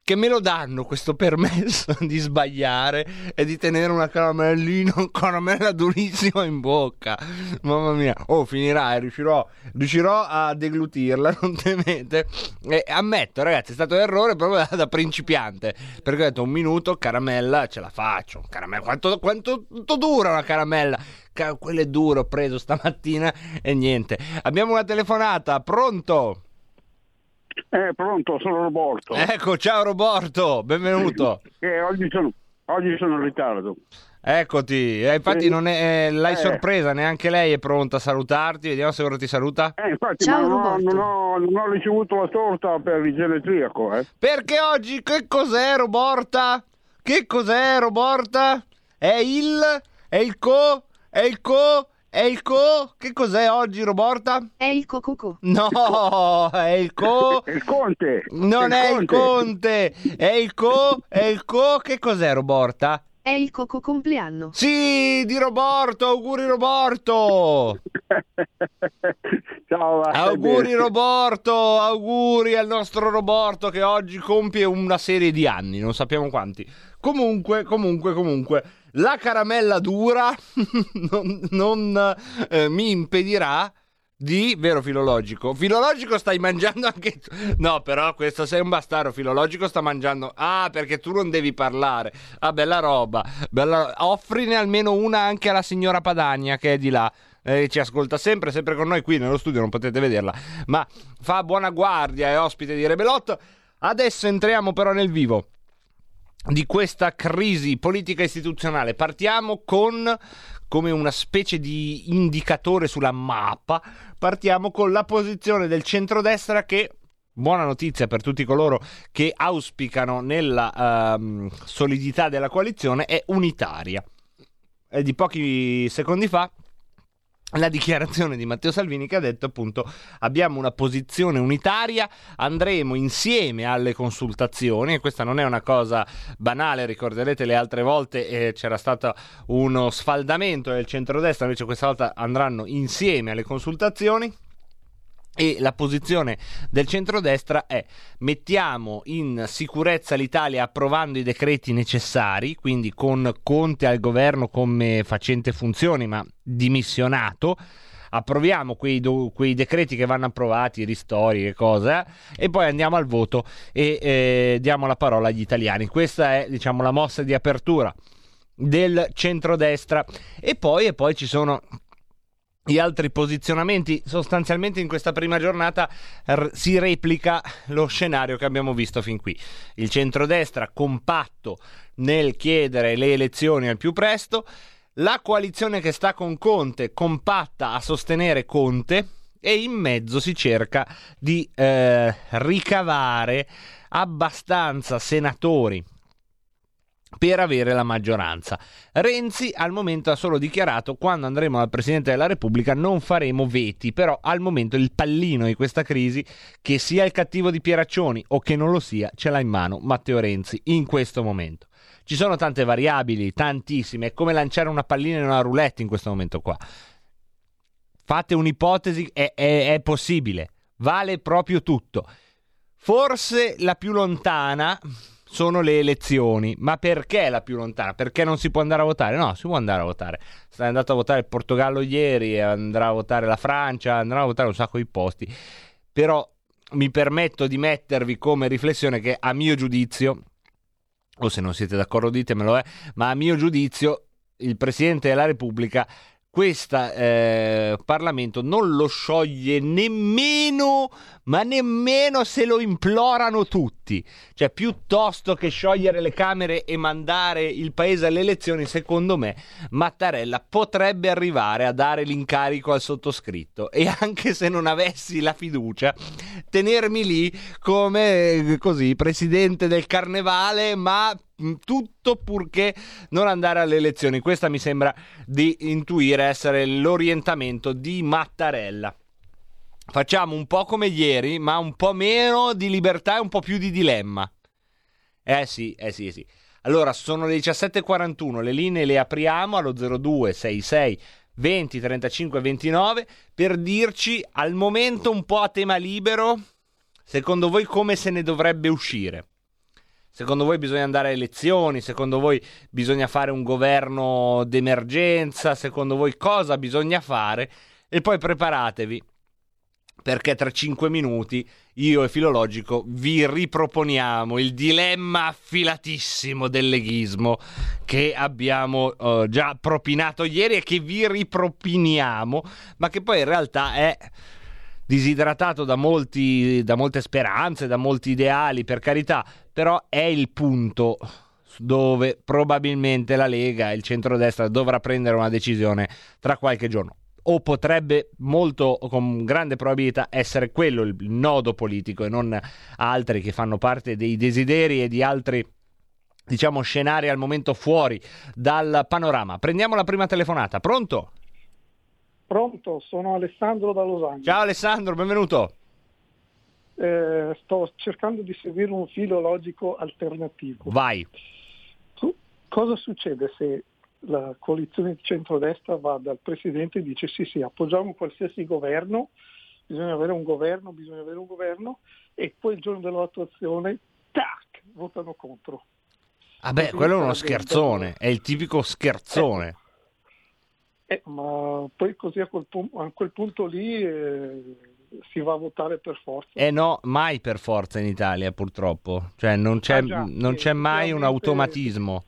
che me lo danno questo permesso di sbagliare e di tenere una caramellina, caramella durissima in bocca. Mamma mia, oh finirà, eh, riuscirò, riuscirò a deglutirla, non temete. E ammetto ragazzi, è stato un errore proprio da, da principiante, perché ho detto un minuto, caramella, ce la faccio. Caramella, quanto, quanto, quanto dura una caramella? Ca- quello è duro, ho preso stamattina e niente. Abbiamo una telefonata, pronto? Eh, pronto, sono Roborto. Ecco, ciao Roborto, benvenuto. Eh, oggi, sono, oggi sono in ritardo. Eccoti, eh, infatti non è, eh, l'hai Eh. sorpresa, neanche lei è pronta a salutarti, vediamo se ora ti saluta. Eh, infatti, ma non ho, non, ho, non ho ricevuto la torta per il genetriaco, eh. Perché oggi che cos'è Roborta? Che cos'è Roborta? È il... è il co... è il co... è il co... che cos'è oggi Roborta? È il cococò. No, è il co... Il conte. Non è il conte. è il co... è il co... che cos'è Roborta? È il coco compleanno. Sì, di Roborto, auguri Roborto! Ciao, Auguri bene. Roborto, auguri al nostro Roborto che oggi compie una serie di anni, non sappiamo quanti. Comunque, comunque, comunque, la caramella dura non, non, eh, mi impedirà di, vero filologico? Filologico stai mangiando anche tu. No, però questo sei un bastardo, filologico sta mangiando. Ah, perché tu non devi parlare. Ah, bella roba. Bella... Offrine almeno una anche alla signora Padagna che è di là. Eh, ci ascolta sempre, sempre con noi qui nello studio, non potete vederla, ma fa buona guardia, è ospite di Rebelot. Adesso entriamo però nel vivo di questa crisi politica istituzionale. Partiamo con come una specie di indicatore sulla mappa, partiamo con la posizione del centrodestra che Buona notizia per tutti coloro che auspicano nella ehm, solidità della coalizione è unitaria. È di pochi secondi fa la dichiarazione di Matteo Salvini che ha detto appunto abbiamo una posizione unitaria, andremo insieme alle consultazioni e questa non è una cosa banale, ricorderete le altre volte eh, c'era stato uno sfaldamento del centrodestra, invece questa volta andranno insieme alle consultazioni. E la posizione del centrodestra è mettiamo in sicurezza l'Italia approvando i decreti necessari, quindi con Conte al governo come facente funzioni ma dimissionato, approviamo quei, do- quei decreti che vanno approvati, ristori e cose, e poi andiamo al voto e eh, diamo la parola agli italiani. Questa è diciamo la mossa di apertura del centrodestra e poi, e poi ci sono gli altri posizionamenti sostanzialmente in questa prima giornata r- si replica lo scenario che abbiamo visto fin qui. Il centrodestra compatto nel chiedere le elezioni al più presto. La coalizione che sta con Conte compatta a sostenere Conte e in mezzo si cerca di eh, ricavare abbastanza senatori per avere la maggioranza. Renzi al momento ha solo dichiarato quando andremo al Presidente della Repubblica non faremo veti, però al momento il pallino di questa crisi, che sia il cattivo di Pieraccioni o che non lo sia, ce l'ha in mano Matteo Renzi in questo momento. Ci sono tante variabili, tantissime, è come lanciare una pallina in una roulette in questo momento qua. Fate un'ipotesi, è, è, è possibile, vale proprio tutto. Forse la più lontana sono le elezioni. Ma perché la più lontana? Perché non si può andare a votare? No, si può andare a votare. È andato a votare il Portogallo ieri, andrà a votare la Francia, andrà a votare un sacco di posti. Però mi permetto di mettervi come riflessione che a mio giudizio o se non siete d'accordo ditemelo, eh, ma a mio giudizio il Presidente della Repubblica questo Parlamento non lo scioglie nemmeno, ma nemmeno se lo implorano tutti. Cioè, piuttosto che sciogliere le Camere e mandare il Paese alle elezioni, secondo me Mattarella potrebbe arrivare a dare l'incarico al sottoscritto e anche se non avessi la fiducia, tenermi lì come così, presidente del carnevale, ma tutto purché non andare alle elezioni. Questa mi sembra di intuire essere l'orientamento di Mattarella. Facciamo un po' come ieri, ma un po' meno di libertà e un po' più di dilemma. Eh sì, eh sì, eh sì. Allora, sono le 17.41, le linee le apriamo allo 0266 20 35 29 per dirci al momento un po' a tema libero, secondo voi come se ne dovrebbe uscire? Secondo voi bisogna andare a elezioni? Secondo voi bisogna fare un governo d'emergenza? Secondo voi cosa bisogna fare? E poi preparatevi perché tra 5 minuti io e Filologico vi riproponiamo il dilemma affilatissimo del leghismo che abbiamo uh, già propinato ieri e che vi ripropiniamo, ma che poi in realtà è disidratato da, molti, da molte speranze, da molti ideali, per carità, però è il punto dove probabilmente la Lega e il centrodestra dovrà prendere una decisione tra qualche giorno o potrebbe molto con grande probabilità essere quello il nodo politico e non altri che fanno parte dei desideri e di altri diciamo scenari al momento fuori dal panorama. Prendiamo la prima telefonata. Pronto? Pronto, sono Alessandro da Los Angeles. Ciao Alessandro, benvenuto. Eh, sto cercando di seguire un filo logico alternativo. Vai. Cosa succede se la coalizione di centrodestra va dal Presidente e dice sì sì, appoggiamo qualsiasi governo, bisogna avere un governo, bisogna avere un governo e poi il giorno dell'attuazione, tac, votano contro. Vabbè, Così quello è uno scherzone, è il tipico scherzone. Eh, ma poi così a quel, pu- a quel punto lì eh, si va a votare per forza. Eh no, mai per forza in Italia purtroppo, cioè non c'è, Ah, già, non c'è mai un automatismo.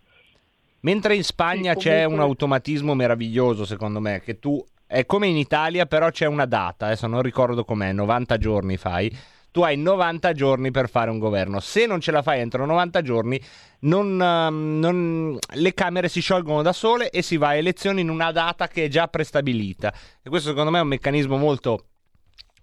Mentre in Spagna Sì, c'è comunque- un automatismo meraviglioso secondo me, che tu è come in Italia però c'è una data, adesso non ricordo com'è, 90 giorni fai, tu hai 90 giorni per fare un governo, se non ce la fai entro 90 giorni non, ehm, non- le Camere si sciolgono da sole e si va a elezioni in una data che è già prestabilita e questo secondo me è un meccanismo molto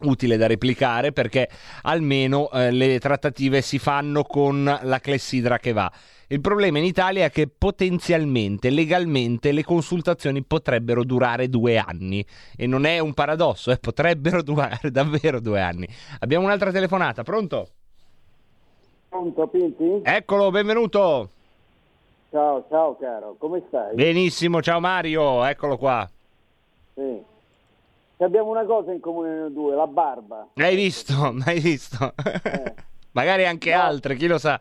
utile da replicare perché almeno eh, le trattative si fanno con la clessidra che va. Il problema in Italia è che potenzialmente, legalmente, le consultazioni potrebbero durare due anni. E non è un paradosso, eh, potrebbero durare davvero due anni. Abbiamo un'altra telefonata, pronto? Pronto, Pinti? Eccolo, benvenuto. Ciao, ciao caro, come stai? Benissimo, ciao Mario, eccolo qua. Sì. Abbiamo una cosa in comune noi due, la barba. Hai visto? Hai visto? Magari anche No. altre, chi lo sa.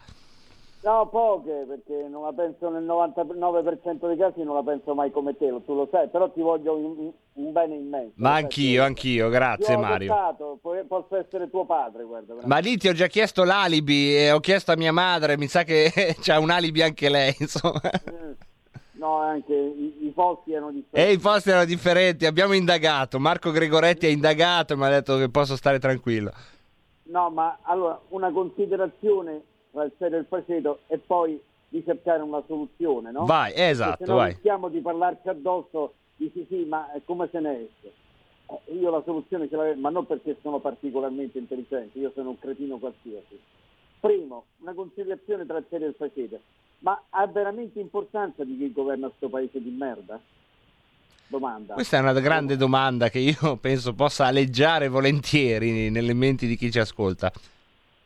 No, poche, perché non la penso nel 99% dei casi, non la penso mai come te, tu lo sai, però ti voglio un, un bene immenso. Ma anch'io, anch'io, grazie Mario. adottato, po- posso essere tuo padre, guarda. Ma lì ti ho già chiesto l'alibi e ho chiesto a mia madre, mi sa che c'ha un alibi anche lei, insomma. No, anche i, i posti erano differenti. E i posti erano differenti, abbiamo indagato, Marco Gregoretti ha indagato e mi ha detto che posso stare tranquillo. No, ma allora una considerazione tra il serio e il faceto e poi di cercare una soluzione, no? Vai, Perché esatto, se vai. rischiamo di parlarci addosso, dici sì, ma eh, come se ne esce? Eh, Io la soluzione ce l'avevo, ma non perché sono particolarmente intelligente, io sono un cretino qualsiasi. Primo, una considerazione tra il serio e il faceto. Ma ha veramente importanza di chi governa questo paese di merda? Domanda. Questa è una grande domanda che io penso possa aleggiare volentieri nelle menti di chi ci ascolta.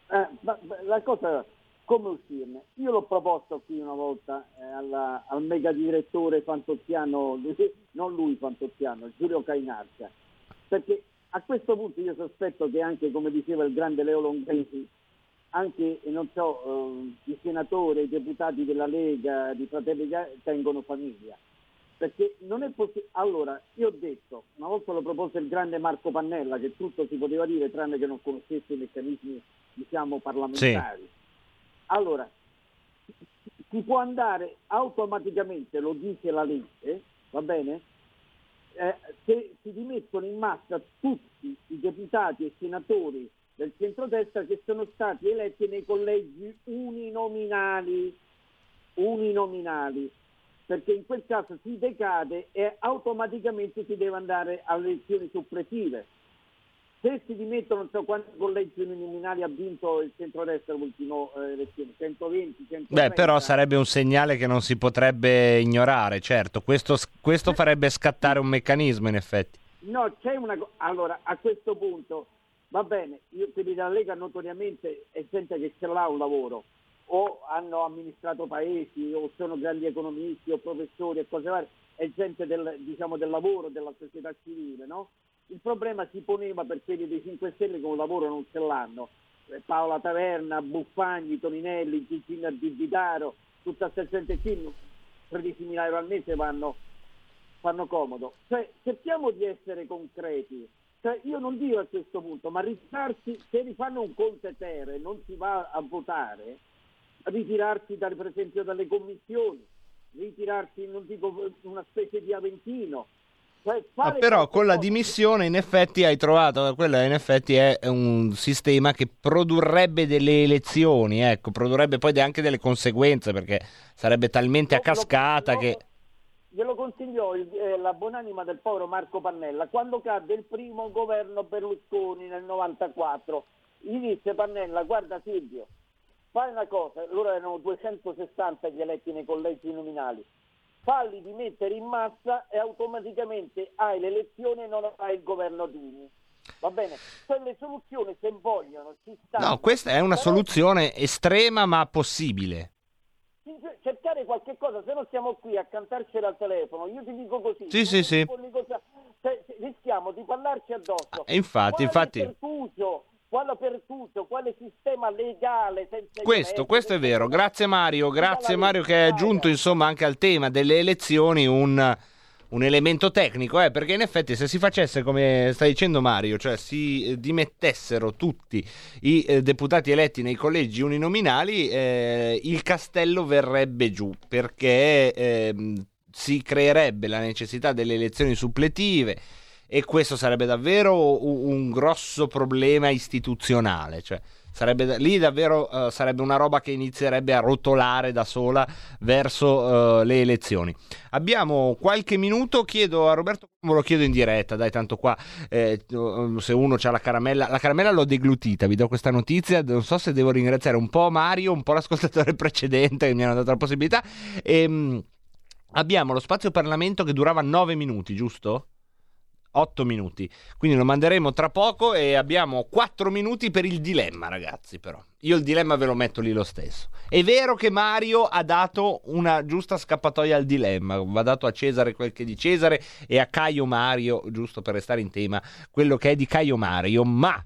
Eh, ma- ma la cosa, come uscirne? Io l'ho proposto qui una volta eh, alla- al mega direttore Fantozziano, non lui Fantozziano, Giulio Cainarca, perché a questo punto io sospetto che anche, come diceva il grande Leo Longhesi, anche, eh, non so, eh, i senatori, i deputati della Lega, di Fratelli d'Italia tengono famiglia. Perché non è possibile. Allora, io ho detto, una volta lo propose il grande Marco Pannella, che tutto si poteva dire tranne che non conoscesse i meccanismi, diciamo, parlamentari. Allora, si può andare automaticamente, lo dice la legge, va bene? Eh, se si dimettono in massa tutti i deputati e senatori del centrodestra che sono stati eletti nei collegi uninominali, uninominali, perché in quel caso si decade e automaticamente si deve andare alle elezioni suppletive. Se si dimettono non so quanti collegi uninominali ha vinto il centrodestra l'ultimo eh, elezione, 120, 130. Beh, però sarebbe un segnale che non si potrebbe ignorare, certo. Questo, questo farebbe scattare un meccanismo, in effetti. No, c'è una cosa. Allora, a questo punto, va bene, io quelli della Lega notoriamente è gente che ce l'ha un lavoro, o hanno amministrato paesi, o sono grandi economisti, o professori e cose varie, è gente del, diciamo, del lavoro, della società civile, no? Il problema si poneva per quelli dei 5 Stelle che un lavoro non ce l'hanno. Eh, Paola Taverna, Buffagni, Toninelli, Gigina Digitaro, tutta questa gente qui, 13.000 euro al mese vanno, fanno comodo. Cioè, cerchiamo di essere concreti. Cioè, io non dico a questo punto, ma ritirarsi, se rifanno un conte terra e non si va a votare, ritirarsi dal, per esempio dalle commissioni, ritirarsi, non dico una specie di Aventino. Cioè, Ma fare però con la dimissione in effetti hai trovato, quella in effetti è un sistema che produrrebbe delle elezioni, ecco, produrrebbe poi anche delle conseguenze perché sarebbe talmente a cascata che... glielo consigliò il- eh, la buonanima del povero Marco Pannella. Quando cadde il primo governo Berlusconi nel 94 gli disse Pannella guarda Silvio fai una cosa. Loro erano 260 gli eletti nei collegi nominali. Falli dimettere in massa e automaticamente hai l'elezione e non hai il governo Dini. Va bene? Quelle soluzioni se vogliono ci stanno. No, questa è una soluzione estrema ma possibile. Cercare qualche cosa, se no stiamo qui a cantarcela al telefono. Io ti dico così. Sì, sì, sì. cosa- cioè, rischiamo di parlarci addosso. E infatti, quale infatti... pertuso, quale pertuso, quale sistema legale Questo, ingresso, questo è vero. Grazie Mario, grazie Mario che hai aggiunto insomma anche al tema delle elezioni un, un elemento tecnico, eh, perché in effetti se si facesse come sta dicendo Mario, cioè si eh, dimettessero tutti i eh, deputati eletti nei collegi uninominali, eh, il castello verrebbe giù, perché ehm, si creerebbe la necessità delle elezioni suppletive e questo sarebbe davvero un, un grosso problema istituzionale, cioè sarebbe lì davvero eh, sarebbe una roba che inizierebbe a rotolare da sola verso eh, le elezioni. Abbiamo qualche minuto, chiedo a Roberto, ve lo chiedo in diretta, dai tanto qua eh, se uno ha la caramella, la caramella l'ho deglutita, vi do questa notizia, non so se devo ringraziare un po' Mario, un po' l'ascoltatore precedente che mi hanno dato la possibilità. Ehm, abbiamo lo spazio Parlamento che durava 9 minuti, giusto? 8 minuti. Quindi lo manderemo tra poco e abbiamo 4 minuti per il dilemma, ragazzi, però. Io il dilemma ve lo metto lì lo stesso. È vero che Mario ha dato una giusta scappatoia al dilemma, va dato a Cesare quel che è di Cesare e a Caio Mario, giusto per restare in tema, quello che è di Caio Mario, ma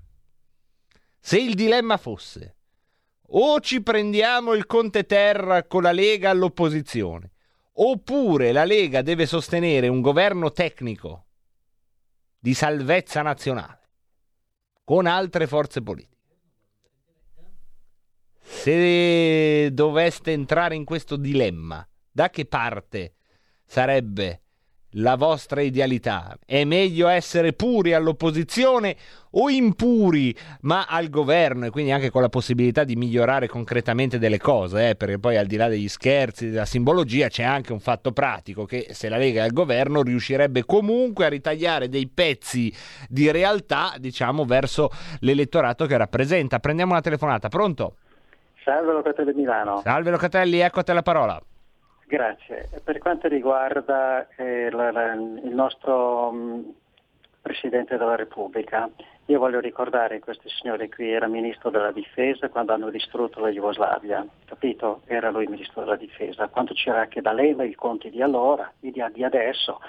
se il dilemma fosse o ci prendiamo il Conte Terra con la Lega all'opposizione, oppure la Lega deve sostenere un governo tecnico di salvezza nazionale con altre forze politiche. Se doveste entrare in questo dilemma, da che parte sarebbe la vostra idealità? È meglio essere puri all'opposizione o impuri ma al governo e quindi anche con la possibilità di migliorare concretamente delle cose, eh? perché poi al di là degli scherzi, della simbologia c'è anche un fatto pratico che se la Lega è al governo riuscirebbe comunque a ritagliare dei pezzi di realtà, diciamo, verso l'elettorato che rappresenta. Prendiamo una telefonata, pronto? Salve Locatelli Milano. Salve Locatelli, ecco a te la parola. Grazie. Per quanto riguarda eh, la- la- il nostro mh, Presidente della Repubblica, io voglio ricordare che questo signore qui era Ministro della Difesa quando hanno distrutto la Jugoslavia, capito? Era lui Ministro della Difesa, quando c'era anche D'Alema, il Conte di allora, i di di adesso.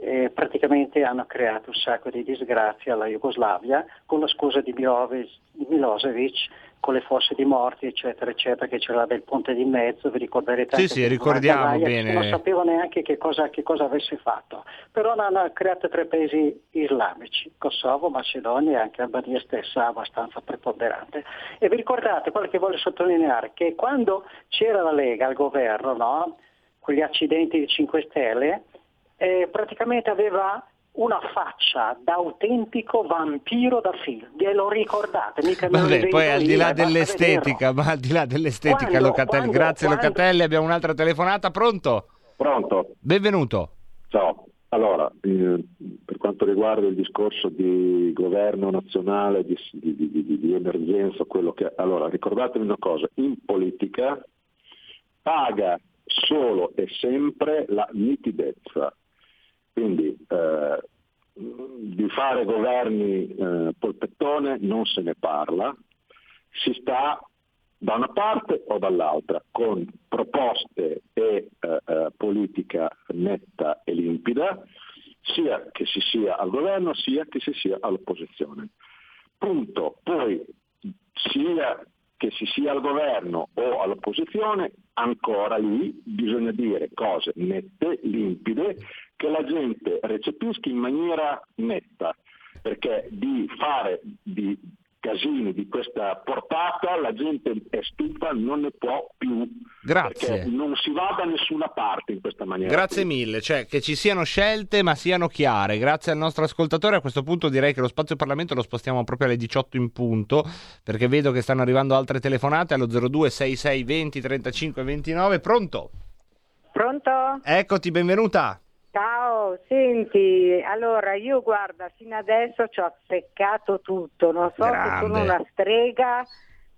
eh, praticamente hanno creato un sacco di disgrazie alla Jugoslavia con la scusa di Milosevic, con le fosse di morti eccetera eccetera che c'era del ponte di mezzo, vi ricorderete Sì, sì, ricordiamo bene. Non sapevo neanche che cosa, che cosa avesse fatto, però hanno creato tre paesi islamici, Kosovo, Macedonia e anche Albania stessa abbastanza preponderante. E vi ricordate, quello che voglio sottolineare, che quando c'era la Lega al governo, no? quegli accidenti di 5 Stelle, eh, praticamente aveva una faccia da autentico vampiro da film, ve lo ricordate? Mica me Vabbè, poi al di là dell'estetica, ma al di là dell'estetica, Quando- Locatelli. quando- Grazie quando- Locatelli, abbiamo un'altra telefonata, pronto? Pronto? Benvenuto. Ciao. Allora, eh, per quanto riguarda il discorso di governo nazionale, di, di- di- di- di emergenza, quello che... Allora, ricordatevi una cosa, in politica paga solo e sempre la nitidezza. Quindi eh, di fare governi eh, polpettone non se ne parla, si sta da una parte o dall'altra con proposte e eh, eh, politica netta e limpida, sia che si sia al governo sia che si sia all'opposizione. Punto. Poi sia che si sia al governo o all'opposizione, ancora lì bisogna dire cose nette, limpide, che la gente recepisca in maniera netta, perché di fare di casini di questa portata la gente è stufa, non ne può più, Grazie. perché non si va da nessuna parte in questa maniera. Grazie mille, cioè che ci siano scelte ma siano chiare. Grazie al nostro ascoltatore. A questo punto direi che lo spazio Parlamento lo spostiamo proprio alle 18 in punto perché vedo che stanno arrivando altre telefonate allo 02 66 20 35 29. Pronto? Pronto? Eccoti, benvenuta. Ciao, senti, allora io guarda, fino adesso ci ho azzeccato tutto, non so se Grande. sono una strega,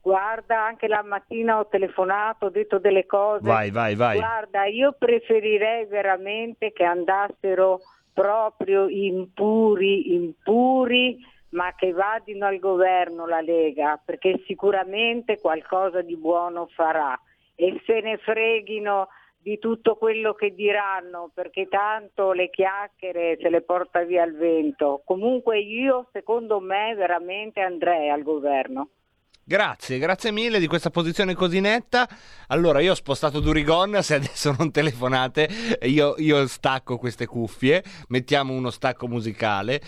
guarda, anche la mattina ho telefonato, ho detto delle cose. Vai, vai, vai. Guarda, io preferirei veramente che andassero proprio impuri, impuri, ma che vadino al governo la Lega, perché sicuramente qualcosa di buono farà e se ne freghino di tutto quello che diranno, perché tanto le chiacchiere se le porta via il vento. Comunque io, secondo me, veramente andrei al governo. Grazie, grazie mille di questa posizione così netta. Allora, io ho spostato Durigon, se adesso non telefonate, io, io stacco queste cuffie, mettiamo uno stacco musicale,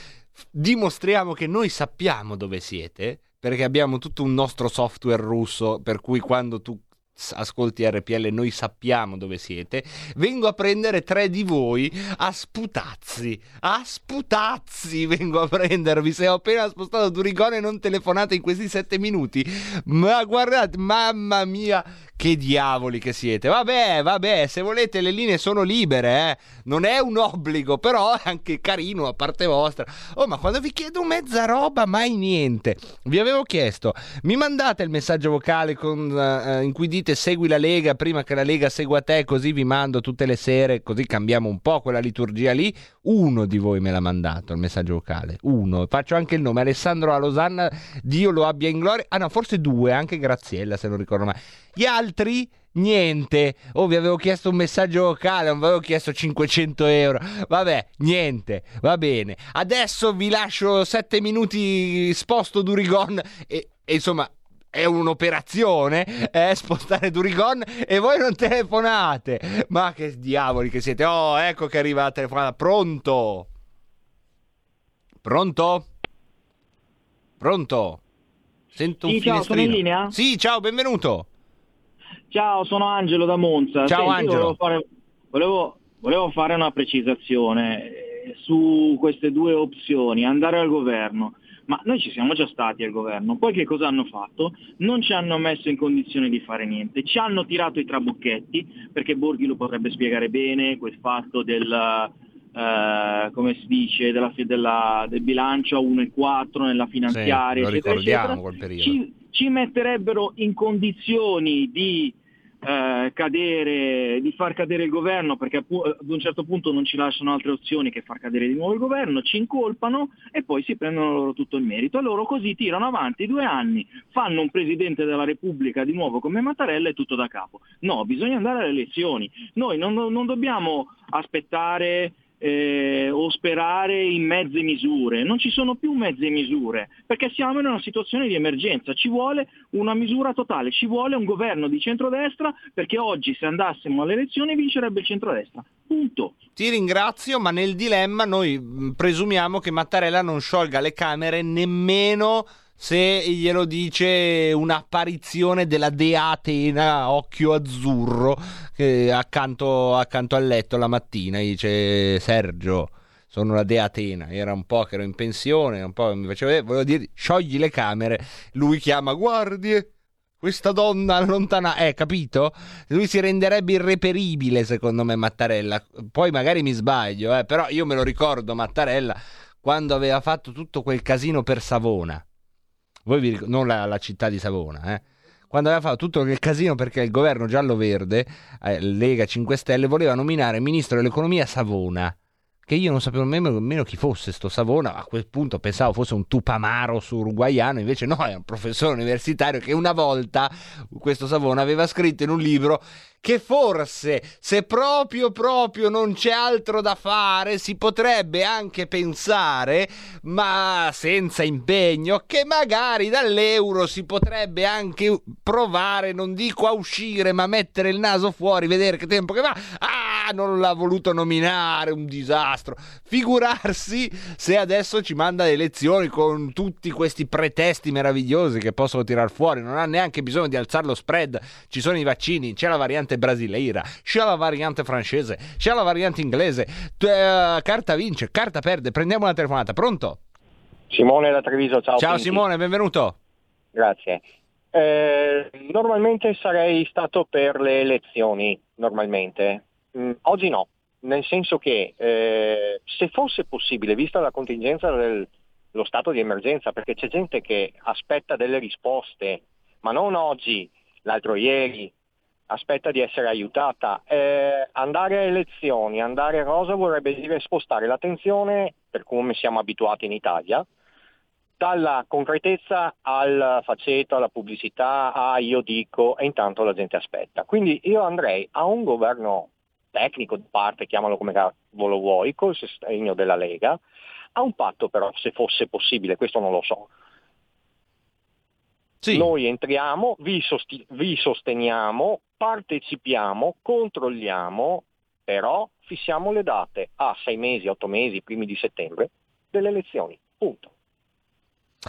dimostriamo che noi sappiamo dove siete, perché abbiamo tutto un nostro software russo, per cui quando tu ascolti RPL noi sappiamo dove siete, vengo a prendere tre di voi a sputazzi, a sputazzi vengo a prendervi, se ho appena spostato Durigone non telefonate in questi sette minuti, ma guardate, mamma mia, che diavoli che siete, vabbè, vabbè, se volete le linee sono libere, eh? non è un obbligo, però è anche carino a parte vostra, oh ma quando vi chiedo mezza roba mai niente, vi avevo chiesto, mi mandate il messaggio vocale con, eh, in cui dite segui la Lega prima che la Lega segua te, così vi mando tutte le sere, così cambiamo un po' quella liturgia lì. Uno di voi me l'ha mandato il messaggio vocale, uno. Faccio anche il nome, Alessandro Alosanna, Dio lo abbia in gloria. Ah no, forse due, anche Graziella se non ricordo mai. Gli altri niente. Oh, vi avevo chiesto un messaggio vocale, non vi avevo chiesto 500 euro. Vabbè, niente, va bene. Adesso vi lascio sette minuti sposto Durigon e, e insomma è un'operazione eh, spostare Durigon e voi non telefonate. Ma che diavoli che siete? Oh, ecco che arriva la telefonata. Pronto? Pronto? Pronto? Sento un Sì, ciao, sono in linea? Sì, ciao, benvenuto. Ciao, sono Angelo da Monza. Ciao, Senti, Angelo. Volevo fare, volevo- volevo fare una precisazione eh, su queste due opzioni, andare al governo. Ma noi ci siamo già stati al governo, poi che cosa hanno fatto? Non ci hanno messo in condizione di fare niente, ci hanno tirato i trabocchetti, perché Borghi lo potrebbe spiegare bene, quel fatto del, eh, come si dice, della, della- del bilancio a 1,4 nella finanziaria, lo eccetera, ricordiamo eccetera. quel periodo. Ci, ci metterebbero in condizioni di eh, cadere, di far cadere il governo perché ad un certo punto non ci lasciano altre opzioni che far cadere di nuovo il governo, ci incolpano e poi si prendono loro tutto il merito. E loro così tirano avanti due anni, fanno un presidente della Repubblica di nuovo come Mattarella e tutto da capo. No, bisogna andare alle elezioni. Noi non, non dobbiamo aspettare eh, o sperare in mezze misure. Non ci sono più mezze misure, perché siamo in una situazione di emergenza. Ci vuole una misura totale, ci vuole un governo di centrodestra, perché oggi se andassimo alle elezioni vincerebbe il centrodestra. Punto. Ti ringrazio, ma nel dilemma noi mh, presumiamo che Mattarella non sciolga le Camere nemmeno se glielo dice un'apparizione della Dea Atena occhio azzurro che accanto, accanto al letto la mattina dice Sergio sono la Dea Atena era un po' che ero in pensione un po' mi faceva vedere volevo dire sciogli le camere lui chiama guardie questa donna allontana, eh, capito? Lui si renderebbe irreperibile, secondo me, Mattarella. Poi magari mi sbaglio, eh, però io me lo ricordo Mattarella quando aveva fatto tutto quel casino per Savona. Voi vi ric- non la, la città di Savona, eh? Quando aveva fatto tutto quel casino perché il governo giallo-verde, eh, Lega 5 Stelle, voleva nominare ministro dell'economia Savona. Che io non sapevo nemmeno, chi fosse sto Savona, a quel punto pensavo fosse un tupamaro su uruguaiano, invece no, è un professore universitario che una volta questo Savona aveva scritto in un libro che forse, se proprio proprio non c'è altro da fare, si potrebbe anche pensare, ma senza impegno, che magari dall'euro si potrebbe anche provare, non dico a uscire, ma mettere il naso fuori, vedere che tempo che va. Ah, non l'ha voluto nominare, un disastro. Figurarsi se adesso ci manda le elezioni con tutti questi pretesti meravigliosi che possono tirar fuori, non ha neanche bisogno di alzare lo spread, ci sono i vaccini, c'è la variante brasileira, c'è la variante francese, c'è la variante inglese, eh, carta vince, carta perde, prendiamo una telefonata, pronto? Simone da Treviso, ciao. Ciao Pinti. Simone, benvenuto. Grazie. Eh, normalmente sarei stato per le elezioni, normalmente. Mm, oggi no, nel senso che eh, se fosse possibile, vista la contingenza dello stato di emergenza, perché c'è gente che aspetta delle risposte, ma non oggi, l'altro ieri, aspetta di essere aiutata. Eh, andare a elezioni, andare a cosa vorrebbe dire spostare l'attenzione, per come siamo abituati in Italia, dalla concretezza al faceto, alla pubblicità, a io dico e intanto la gente aspetta. Quindi io andrei a un governo tecnico di parte, chiamalo come cavolo vuoi, col sostegno della Lega, a un patto però, se fosse possibile, questo non lo so. Noi entriamo, vi, sosti- vi sosteniamo, partecipiamo, controlliamo, però fissiamo le date a sei mesi, otto mesi, primi di settembre delle elezioni. Punto.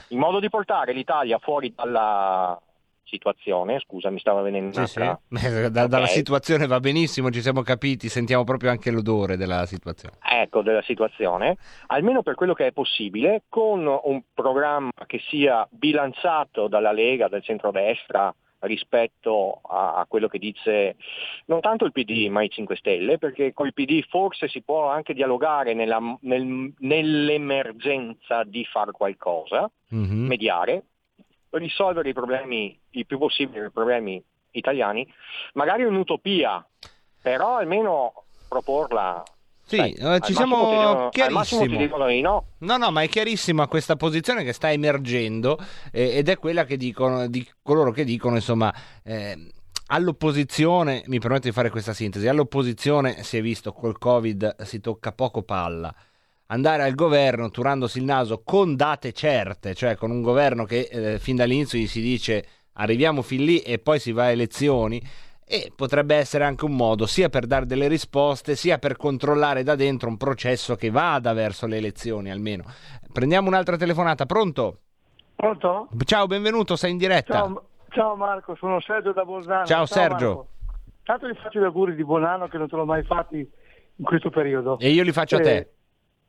In modo di portare l'Italia fuori dalla situazione, scusa, mi stava venendo Sì, sì. Da- dalla Ok. situazione va benissimo, ci siamo capiti, sentiamo proprio anche l'odore della situazione. ecco, della situazione, almeno per quello che è possibile, con un programma che sia bilanciato dalla Lega, dal centrodestra rispetto a, a quello che dice non tanto il PD ma i 5 Stelle, perché col PD forse si può anche dialogare nella- nel- nell'emergenza di far qualcosa, Mhm. mediare, risolvere i problemi, il più possibile i problemi italiani, magari un'utopia, però almeno proporla. Sì, Sai, eh, ci siamo dicono- chiarissimo. no. No, no, ma è chiarissima questa posizione che sta emergendo eh, ed è quella che dicono, di coloro che dicono, insomma, eh, all'opposizione, mi permetto di fare questa sintesi, all'opposizione si è visto col Covid si tocca poco palla. Andare al governo turandosi il naso con date certe, cioè con un governo che eh, fin dall'inizio gli si dice arriviamo fin lì e poi si va a elezioni, e potrebbe essere anche un modo sia per dare delle risposte, sia per controllare da dentro un processo che vada verso le elezioni almeno. Prendiamo un'altra telefonata, pronto? Pronto? Ciao, benvenuto, sei in diretta. Ciao, ciao Marco, sono Sergio da Bolzano. Ciao, Sergio. Marco. Tanto gli faccio gli auguri di buon anno che non te l'ho mai fatti in questo periodo. E io li faccio a te.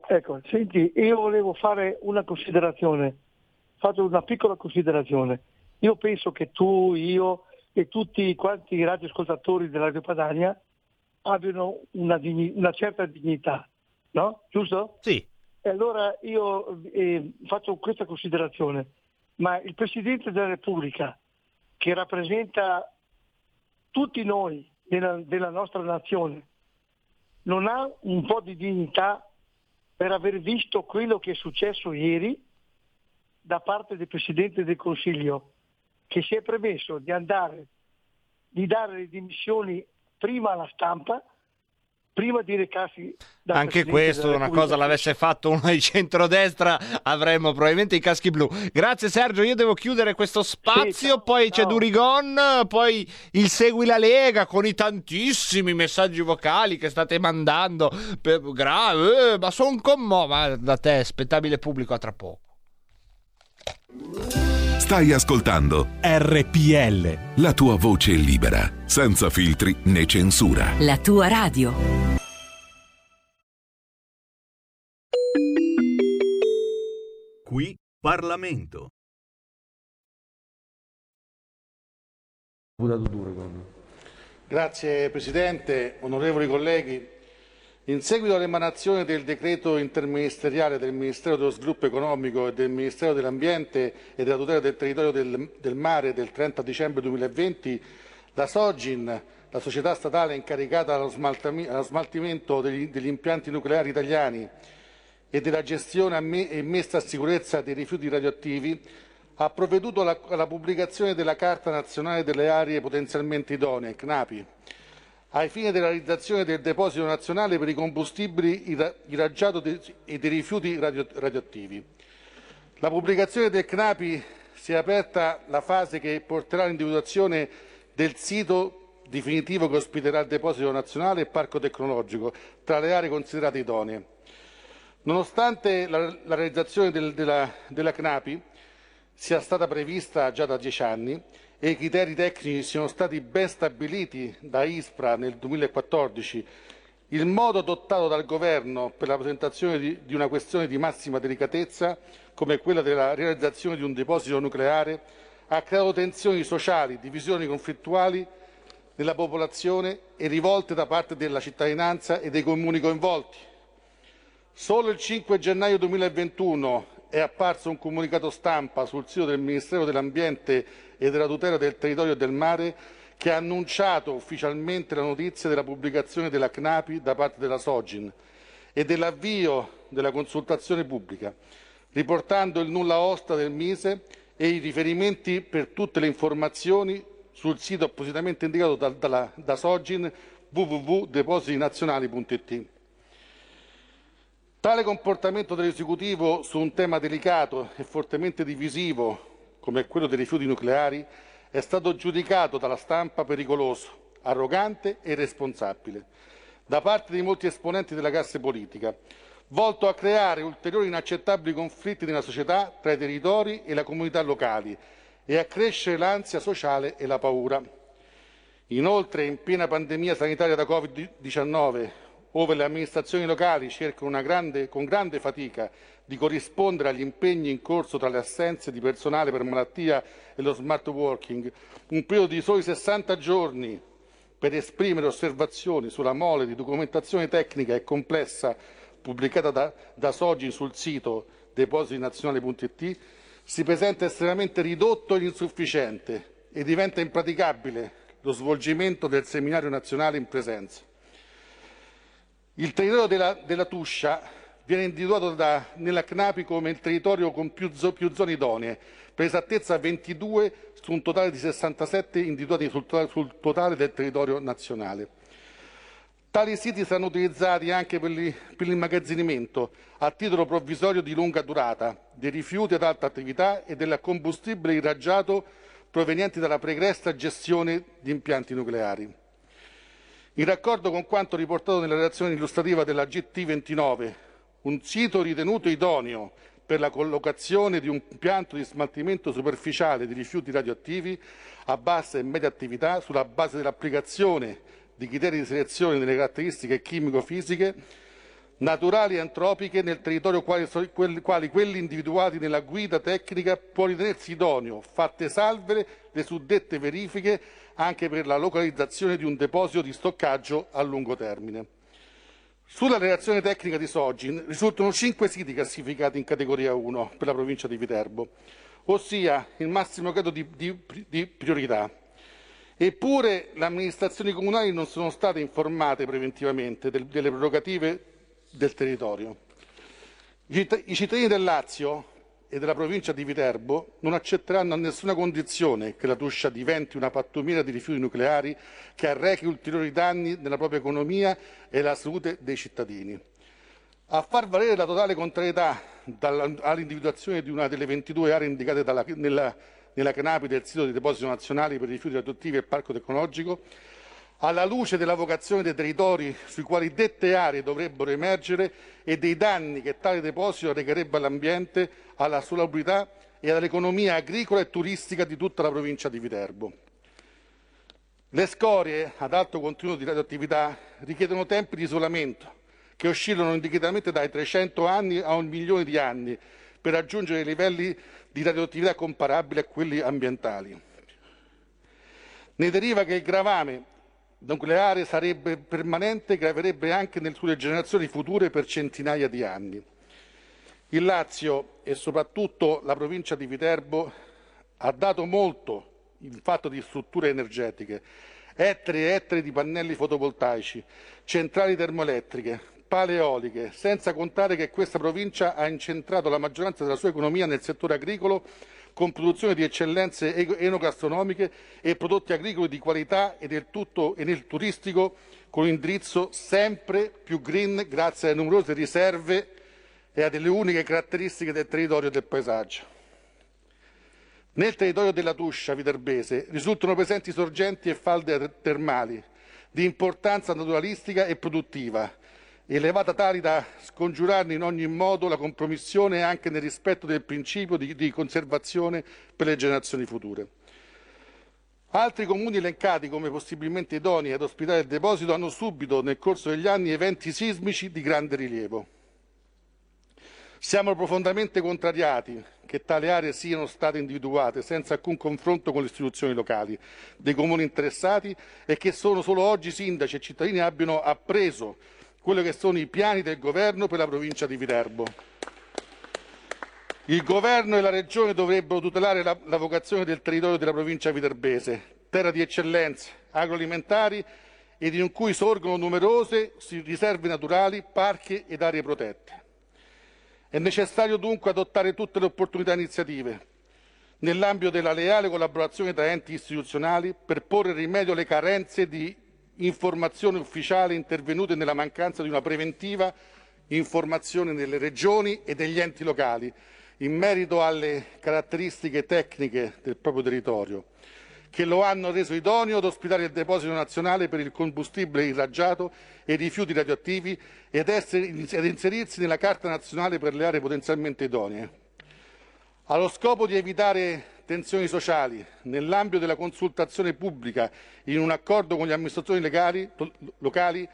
Ecco, senti, io volevo fare una considerazione, faccio una piccola considerazione. Io penso che tu, io e tutti quanti i radioascoltatori della Radio Padania abbiano una, digni- una certa dignità, no? Giusto? Sì. E allora io eh, faccio questa considerazione, ma il Presidente della Repubblica che rappresenta tutti noi della, della nostra nazione non ha un po' di dignità per aver visto quello che è successo ieri da parte del Presidente del Consiglio che si è premesso di andare, di dare le dimissioni prima alla stampa prima di recarsi dal Anche questo, una cosa l'avesse fatto uno di centrodestra, avremmo probabilmente i caschi blu. Grazie Sergio, io devo chiudere questo spazio, poi c'è Durigon, poi il Segui la Lega con i tantissimi messaggi vocali che state mandando. Per, grave, eh, ma sono commosso, ma da te, spettabile pubblico, a tra poco. Stai ascoltando RPL. la tua voce libera, senza filtri né censura. La tua radio. Qui Parlamento. Grazie Presidente, onorevoli colleghi. In seguito all'emanazione del decreto interministeriale del Ministero dello Sviluppo Economico e del Ministero dell'Ambiente e della tutela del territorio del, del mare del 30 dicembre 2020, la Sogin, la società statale incaricata allo, allo smaltimento degli, degli impianti nucleari italiani e della gestione amme- e messa a sicurezza dei rifiuti radioattivi, ha provveduto alla, alla pubblicazione della Carta nazionale delle aree potenzialmente idonee, CNAPI, ai fini della realizzazione del deposito nazionale per i combustibili irraggiato e dei rifiuti radio- radioattivi. La pubblicazione del CNAPI si è aperta la fase che porterà all'individuazione del sito definitivo che ospiterà il deposito nazionale e parco tecnologico tra le aree considerate idonee. Nonostante la, la realizzazione del- della, della CNAPI sia stata prevista già da dieci anni e i criteri tecnici siano stati ben stabiliti da ISPRA nel 2014, il modo adottato dal Governo per la presentazione di, una questione di massima delicatezza, come quella della realizzazione di un deposito nucleare, ha creato tensioni sociali, divisioni conflittuali nella popolazione e rivolte da parte della cittadinanza e dei comuni coinvolti. Solo il 5 gennaio 2021 è apparso un comunicato stampa sul sito del Ministero dell'Ambiente e della tutela del territorio e del mare che ha annunciato ufficialmente la notizia della pubblicazione della CNAPI da parte della Sogin e dell'avvio della consultazione pubblica, riportando il nulla osta del Mise e i riferimenti per tutte le informazioni sul sito appositamente indicato da, dalla- da Sogin www.depositinazionali.it. Tale comportamento dell'esecutivo su un tema delicato e fortemente divisivo come quello dei rifiuti nucleari è stato giudicato dalla stampa pericoloso, arrogante e irresponsabile da parte di molti esponenti della classe politica, volto a creare ulteriori inaccettabili conflitti nella società tra i territori e le comunità locali e a crescere l'ansia sociale e la paura. Inoltre, in piena pandemia sanitaria da Covid-19, ove le amministrazioni locali cercano grande- con grande fatica di corrispondere agli impegni in corso tra le assenze di personale per malattia e lo smart working, un periodo di soli 60 giorni per esprimere osservazioni sulla mole di documentazione tecnica e complessa pubblicata da, da Sogin sul sito depositinazionali.it, si presenta estremamente ridotto ed insufficiente e diventa impraticabile lo svolgimento del seminario nazionale in presenza. Il territorio della, della Tuscia viene individuato da- nella CNAPI come il territorio con più, più zone idonee, per esattezza 22 su un totale di 67 individuati sul, sul totale del territorio nazionale. Tali siti saranno utilizzati anche per, l'i- per l'immagazzinamento a titolo provvisorio di lunga durata dei rifiuti ad alta attività e del combustibile irraggiato provenienti dalla pregressa gestione di impianti nucleari. In raccordo con quanto riportato nella relazione illustrativa della GT29, un sito ritenuto idoneo per la collocazione di un impianto di smaltimento superficiale di rifiuti radioattivi a bassa e media attività sulla base dell'applicazione di criteri di selezione delle caratteristiche chimico-fisiche naturali e antropiche nel territorio quali, quali quelli individuati nella guida tecnica può ritenersi idoneo, fatte salve le suddette verifiche anche per la localizzazione di un deposito di stoccaggio a lungo termine. Sulla relazione tecnica di Sogin risultano cinque siti classificati in categoria 1 per la provincia di Viterbo, ossia il massimo grado di, di- di priorità. Eppure le amministrazioni comunali non sono state informate preventivamente del- delle prerogative del territorio. I citt- i cittadini del Lazio e della provincia di Viterbo non accetteranno a nessuna condizione che la Tuscia diventi una pattumiera di rifiuti nucleari che arrechi ulteriori danni nella propria economia e la salute dei cittadini. A far valere la totale contrarietà all'individuazione di una delle 22 aree indicate dalla- nella, nella CNAPI del sito di deposito nazionale per i rifiuti radioattivi e parco tecnologico, alla luce della vocazione dei territori sui quali dette aree dovrebbero emergere e dei danni che tale deposito recherebbe all'ambiente, alla salubrità e all'economia agricola e turistica di tutta la provincia di Viterbo. Le scorie ad alto contenuto di radioattività richiedono tempi di isolamento che oscillano indicatamente dai 300 anni a un milione di anni per raggiungere livelli di radioattività comparabili a quelli ambientali. Ne deriva che il gravame nucleare sarebbe permanente e graverebbe anche sue generazioni future per centinaia di anni. Il Lazio e soprattutto la provincia di Viterbo ha dato molto in fatto di strutture energetiche, ettari e ettari di pannelli fotovoltaici, centrali termoelettriche, pale eoliche, senza contare che questa provincia ha incentrato la maggioranza della sua economia nel settore agricolo con produzione di eccellenze enogastronomiche e prodotti agricoli di qualità e, del tutto, e nel turistico con indirizzo sempre più green grazie alle numerose riserve e a delle uniche caratteristiche del territorio e del paesaggio. Nel territorio della Tuscia viterbese risultano presenti sorgenti e falde termali di importanza naturalistica e produttiva, elevata tali da scongiurarne in ogni modo la compromissione anche nel rispetto del principio di, di conservazione per le generazioni future. Altri comuni elencati come possibilmente idonei ad ospitare il deposito hanno subito nel corso degli anni eventi sismici di grande rilievo. Siamo profondamente contrariati che tali aree siano state individuate senza alcun confronto con le istituzioni locali dei comuni interessati e che solo oggi sindaci e cittadini abbiano appreso quelli che sono i piani del governo per la provincia di Viterbo. Il governo e la regione dovrebbero tutelare la, la vocazione del territorio della provincia viterbese, terra di eccellenze agroalimentari ed in cui sorgono numerose riserve naturali, parchi ed aree protette. È necessario dunque adottare tutte le opportunità iniziative nell'ambito della leale collaborazione tra enti istituzionali per porre rimedio alle carenze di informazione ufficiale intervenute nella mancanza di una preventiva informazione nelle regioni e degli enti locali in merito alle caratteristiche tecniche del proprio territorio, che lo hanno reso idoneo ad ospitare il deposito nazionale per il combustibile irraggiato e i rifiuti radioattivi ed, essere, ed inserirsi nella Carta nazionale per le aree potenzialmente idonee. Allo scopo di evitare tensioni sociali, nell'ambito della consultazione pubblica in un accordo con le amministrazioni legali, locali,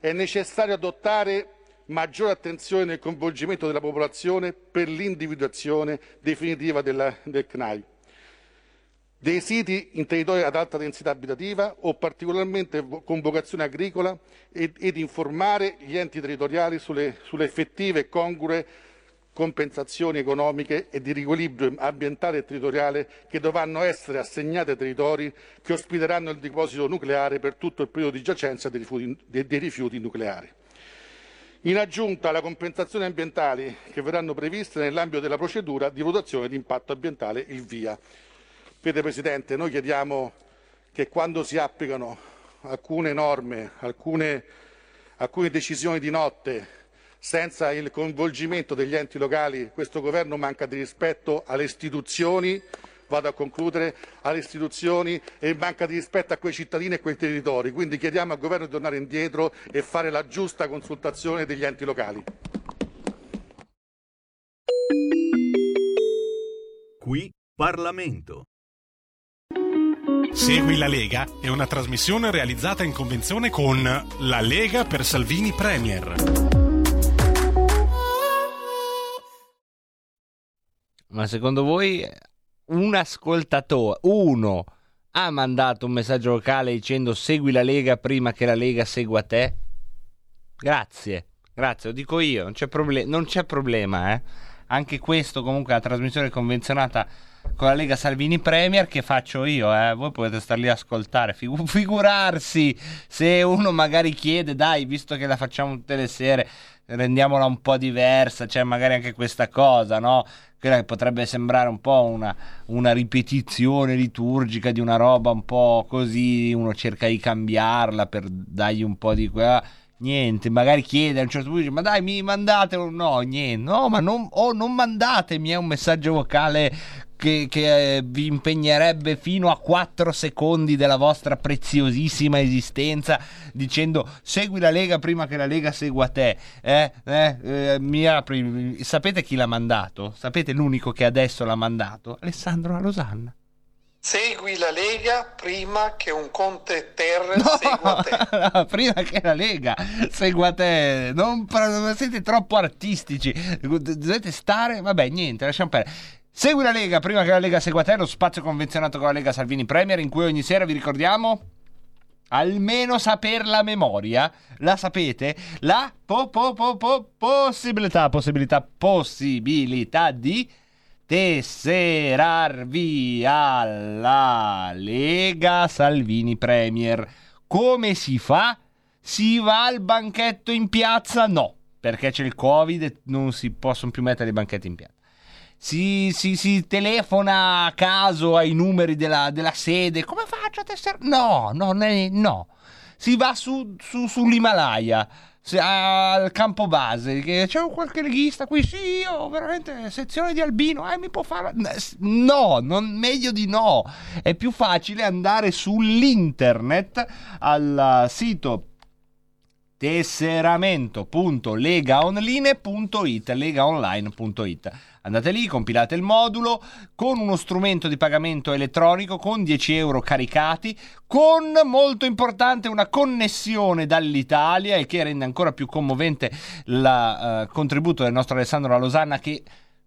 è necessario adottare maggiore attenzione nel coinvolgimento della popolazione per l'individuazione definitiva della, del CNAI dei siti in territori ad alta densità abitativa o particolarmente con vocazione agricola ed, ed informare gli enti territoriali sulle, sulle effettive e congrue compensazioni economiche e di riequilibrio ambientale e territoriale che dovranno essere assegnate ai territori che ospiteranno il deposito nucleare per tutto il periodo di giacenza dei rifiuti, dei- rifiuti nucleari. In aggiunta alle compensazioni ambientali che verranno previste nell'ambito della procedura di valutazione di impatto ambientale, il VIA. Vede Presidente, noi chiediamo che quando si applicano alcune norme, alcune, alcune decisioni di notte, senza il coinvolgimento degli enti locali, questo governo manca di rispetto alle istituzioni, vado a concludere, alle istituzioni e manca di rispetto a quei cittadini e quei territori. Quindi chiediamo al governo di tornare indietro e fare la giusta consultazione degli enti locali. Qui Parlamento. Segui la Lega è una trasmissione realizzata in convenzione con La Lega per Salvini Premier. Ma secondo voi un ascoltatore, uno, ha mandato un messaggio vocale dicendo segui la Lega prima che la Lega segua te? Grazie, grazie, lo dico io, non c'è, proble- non c'è problema, eh. Anche questo comunque è una trasmissione convenzionata con la Lega Salvini Premier che faccio io, eh. voi potete star lì a ascoltare, Figu- figurarsi se uno magari chiede, dai, visto che la facciamo tutte le sere, rendiamola un po' diversa, c'è magari anche questa cosa, no? Che potrebbe sembrare un po' una, una ripetizione liturgica di una roba un po' così, uno cerca di cambiarla per dargli un po' di quella niente, magari chiede a un certo punto, dice, ma dai mi mandate no, niente, no, ma non, oh, non mandatemi è un messaggio vocale che, che, eh, vi impegnerebbe fino a 4 secondi della vostra preziosissima esistenza dicendo segui la Lega prima che la Lega segua te. Eh, eh, eh, mi apri. Sapete chi l'ha mandato? Sapete l'unico che adesso l'ha mandato? Alessandro La Losanna. Segui la Lega prima che un Conte Ter segua te. No, prima che la Lega segua te. Non, siete troppo artistici. Dovete stare. Vabbè, niente, lasciamo perdere. Segui la Lega prima che la Lega segua te, lo spazio convenzionato con la Lega Salvini Premier, in cui ogni sera vi ricordiamo almeno saper la memoria. La sapete? La po, po, po, po, possibilità, possibilità, possibilità di tesserarvi alla Lega Salvini Premier. Come si fa? Si va al banchetto in piazza? No, perché c'è il Covid e non si possono più mettere i banchetti in piazza si, si, si, telefona a caso ai numeri della, della sede. Come faccio a tessere? No, no, no. Si va su, su, sull'Himalaya al campo base c'è qualche leghista qui sì io veramente sezione di Albino eh mi può fare no non, meglio di no è più facile andare sull'internet al sito tesseramento.legaonline.it legaonline.it Andate lì, compilate il modulo con uno strumento di pagamento elettronico con 10 euro caricati, con molto importante una connessione dall'Italia e che rende ancora più commovente il uh, contributo del nostro Alessandro Losanna che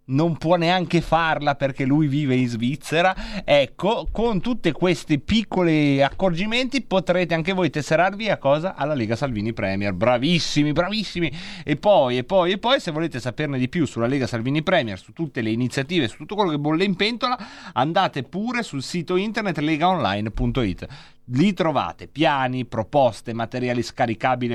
non può neanche farla perché lui vive in Svizzera. Ecco, con tutti questi piccoli accorgimenti potrete anche voi tesserarvi a cosa? Alla Lega Salvini Premier. Bravissimi, bravissimi. E poi, e poi, e poi, se volete saperne di più sulla Lega Salvini Premier, su tutte le iniziative, su tutto quello che bolle in pentola, andate pure sul sito internet legaonline.it. Lì trovate piani, proposte, materiali scaricabili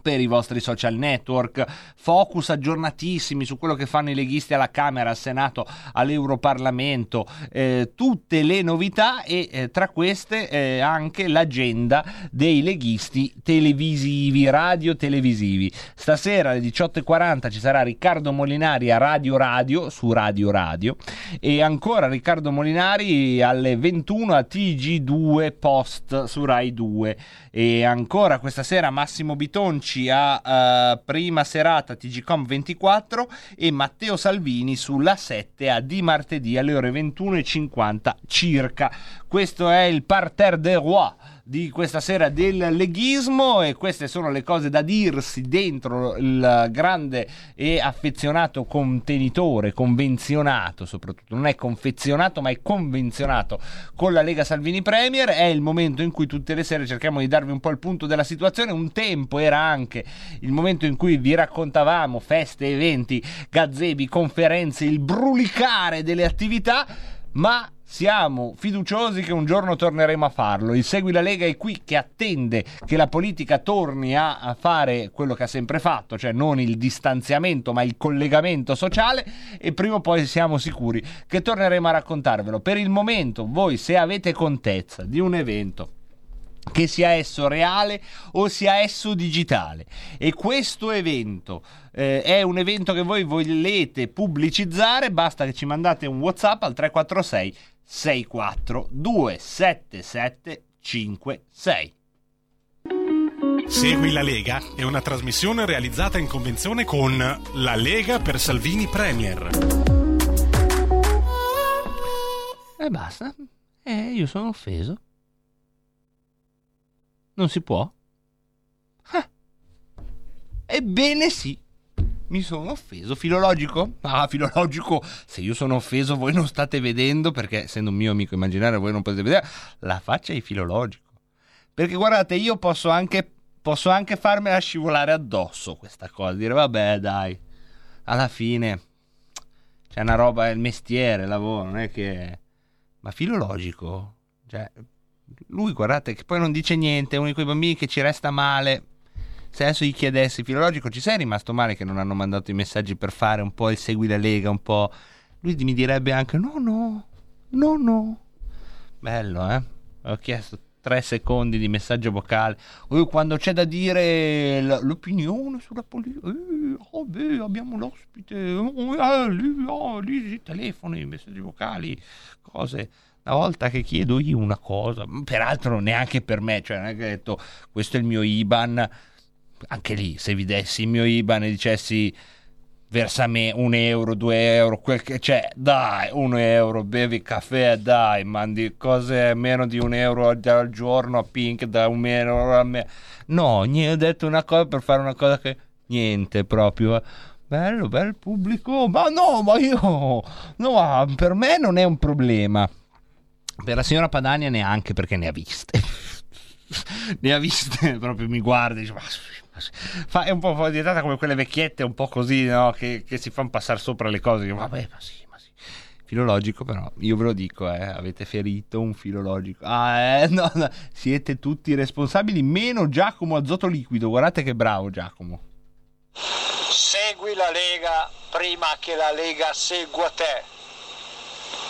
per i vostri social network, focus aggiornatissimi su quello che fanno i leghisti alla Camera, al Senato, all'Europarlamento, eh, tutte le novità e eh, tra queste eh, anche l'agenda dei leghisti televisivi, radio televisivi. Stasera alle 18.40 ci sarà Riccardo Molinari a Radio Radio, su Radio Radio, e ancora Riccardo Molinari alle 21 a TG2 Post su Rai 2. E ancora questa sera Massimo Bitonci a uh, prima serata TGCOM 24 e Matteo Salvini sulla 7 a di martedì alle ore 21.50 circa. Questo è il Parterre des Rois di questa sera del leghismo e queste sono le cose da dirsi dentro il grande e affezionato contenitore, convenzionato soprattutto, non è confezionato ma è convenzionato con la Lega Salvini Premier, è il momento in cui tutte le sere cerchiamo di darvi un po' il punto della situazione, un tempo era anche il momento in cui vi raccontavamo feste, eventi, gazebi, conferenze, il brulicare delle attività, ma siamo fiduciosi che un giorno torneremo a farlo. Il Segui la Lega è qui che attende che la politica torni a, fare quello che ha sempre fatto, cioè non il distanziamento ma il collegamento sociale e prima o poi siamo sicuri che torneremo a raccontarvelo. Per il momento voi se avete contezza di un evento che sia esso reale o sia esso digitale. E questo evento eh, è un evento che voi volete pubblicizzare, basta che ci mandate un WhatsApp al 346 64 277 56. Segui la Lega è una trasmissione realizzata in convenzione con La Lega per Salvini Premier. E basta. Eh, io sono offeso. Non si può? Ah. Ebbene sì mi sono offeso. Filologico? Ah, filologico. Se io sono offeso, voi non state vedendo, perché essendo un mio amico immaginario, voi non potete vedere la faccia di filologico. Perché guardate, io posso anche, posso anche farmela scivolare addosso questa cosa. Dire, vabbè, dai, alla fine c'è una roba, è il mestiere, il lavoro, non è che. Ma filologico? Cioè, lui, guardate, che poi non dice niente, è uno di quei bambini che ci resta male se adesso gli chiedessi filologico ci sei rimasto male che non hanno mandato i messaggi per fare un po' il segui la Lega, un po'... lui mi direbbe anche no, no, no, no. Bello, eh? Ho chiesto tre secondi di messaggio vocale. Eh, quando c'è da dire l'opinione sulla politica, eh, oh, beh, abbiamo l'ospite, oh, eh, lì, oh, lì, telefoni, messaggi vocali, cose. Una volta che chiedo io una cosa, peraltro neanche per me, cioè non è che ho detto questo è il mio IBAN, anche lì se vi dessi il mio IBAN e dicessi versa me un euro, due euro, quel che c'è, dai, un euro, bevi caffè, dai, mandi cose meno di un euro al, giorno a Pink, da un euro a me. No, niente, ho detto una cosa per fare una cosa che niente proprio. Bello, bel pubblico, ma no, ma io, no, per me non è un problema. Per la signora Padania neanche perché ne ha viste. ne ha viste, proprio mi guarda e dice, ma Fa, è un po' diventata come quelle vecchiette un po' così no? che, che, si fanno passare sopra le cose. Io, vabbè ma sì ma sì. Filologico però io ve lo dico eh, avete ferito un filologico. Ah eh, no, no, siete tutti responsabili meno Giacomo Azoto Liquido. Guardate che bravo Giacomo. Segui la Lega prima che la Lega segua te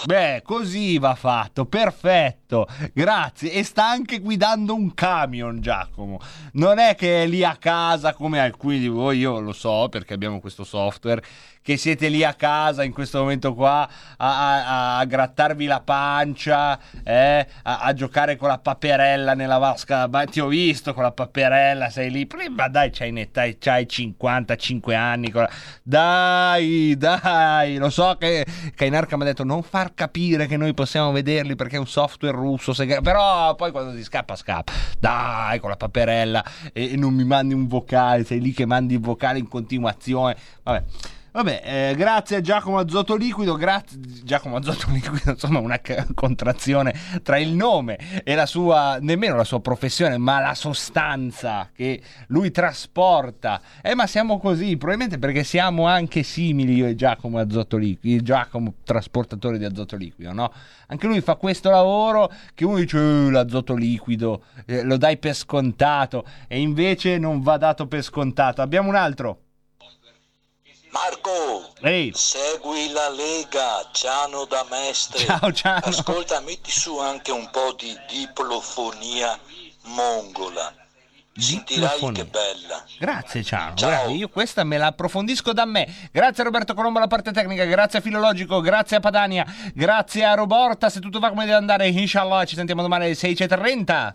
Beh, così va fatto, perfetto, grazie. E sta anche guidando un camion, Giacomo. Non è che è lì a casa come alcuni di voi, io lo so perché abbiamo questo software, che siete lì a casa in questo momento qua a, a, a grattarvi la pancia, eh, a, a, giocare con la paperella nella vasca. Ma ti ho visto con la paperella, sei lì. Ma dai, c'hai, netta, c'hai 55 anni. La... Dai, dai, lo so che Kainarka mi ha detto non far capire che noi possiamo vederli perché è un software russo. Segre... Però poi quando ti scappa, scappa. Dai, con la paperella e, e non mi mandi un vocale, sei lì che mandi il vocale in continuazione. Vabbè. Vabbè, eh, grazie a Giacomo Azoto Liquido, grazie Giacomo Azoto Liquido, insomma una c- contrazione tra il nome e la sua, nemmeno la sua professione, ma la sostanza che lui trasporta. Eh, ma siamo così, probabilmente perché siamo anche simili io e Giacomo Azoto Liquido, Giacomo trasportatore di azoto liquido, no? Anche lui fa questo lavoro che uno dice eh, l'azoto liquido, eh, lo dai per scontato e invece non va dato per scontato. Abbiamo un altro. Marco, Ehi. segui la Lega, Ciano da Mestre. Ciao Ciano. Ascolta, metti su anche un po' di diplofonia mongola. Sentirai che bella. Grazie Ciano, Ciao. Grazie. io questa me la approfondisco da me. Grazie a Roberto Colombo alla parte tecnica, grazie a Filologico, grazie a Padania, grazie a Roborta, se tutto va come deve andare, inshallah ci sentiamo domani alle 16.30.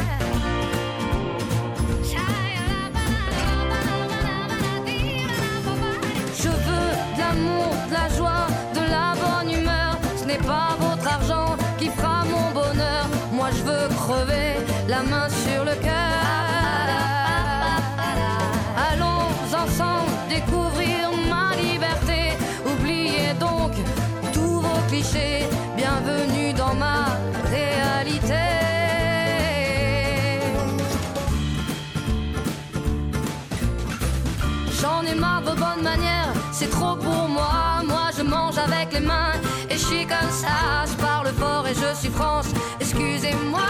C'est trop pour moi. Moi je mange avec les mains et je suis comme ça. Je parle fort et je suis France, excusez-moi.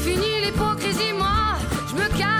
Fini l'hypocrisie, moi, je me casse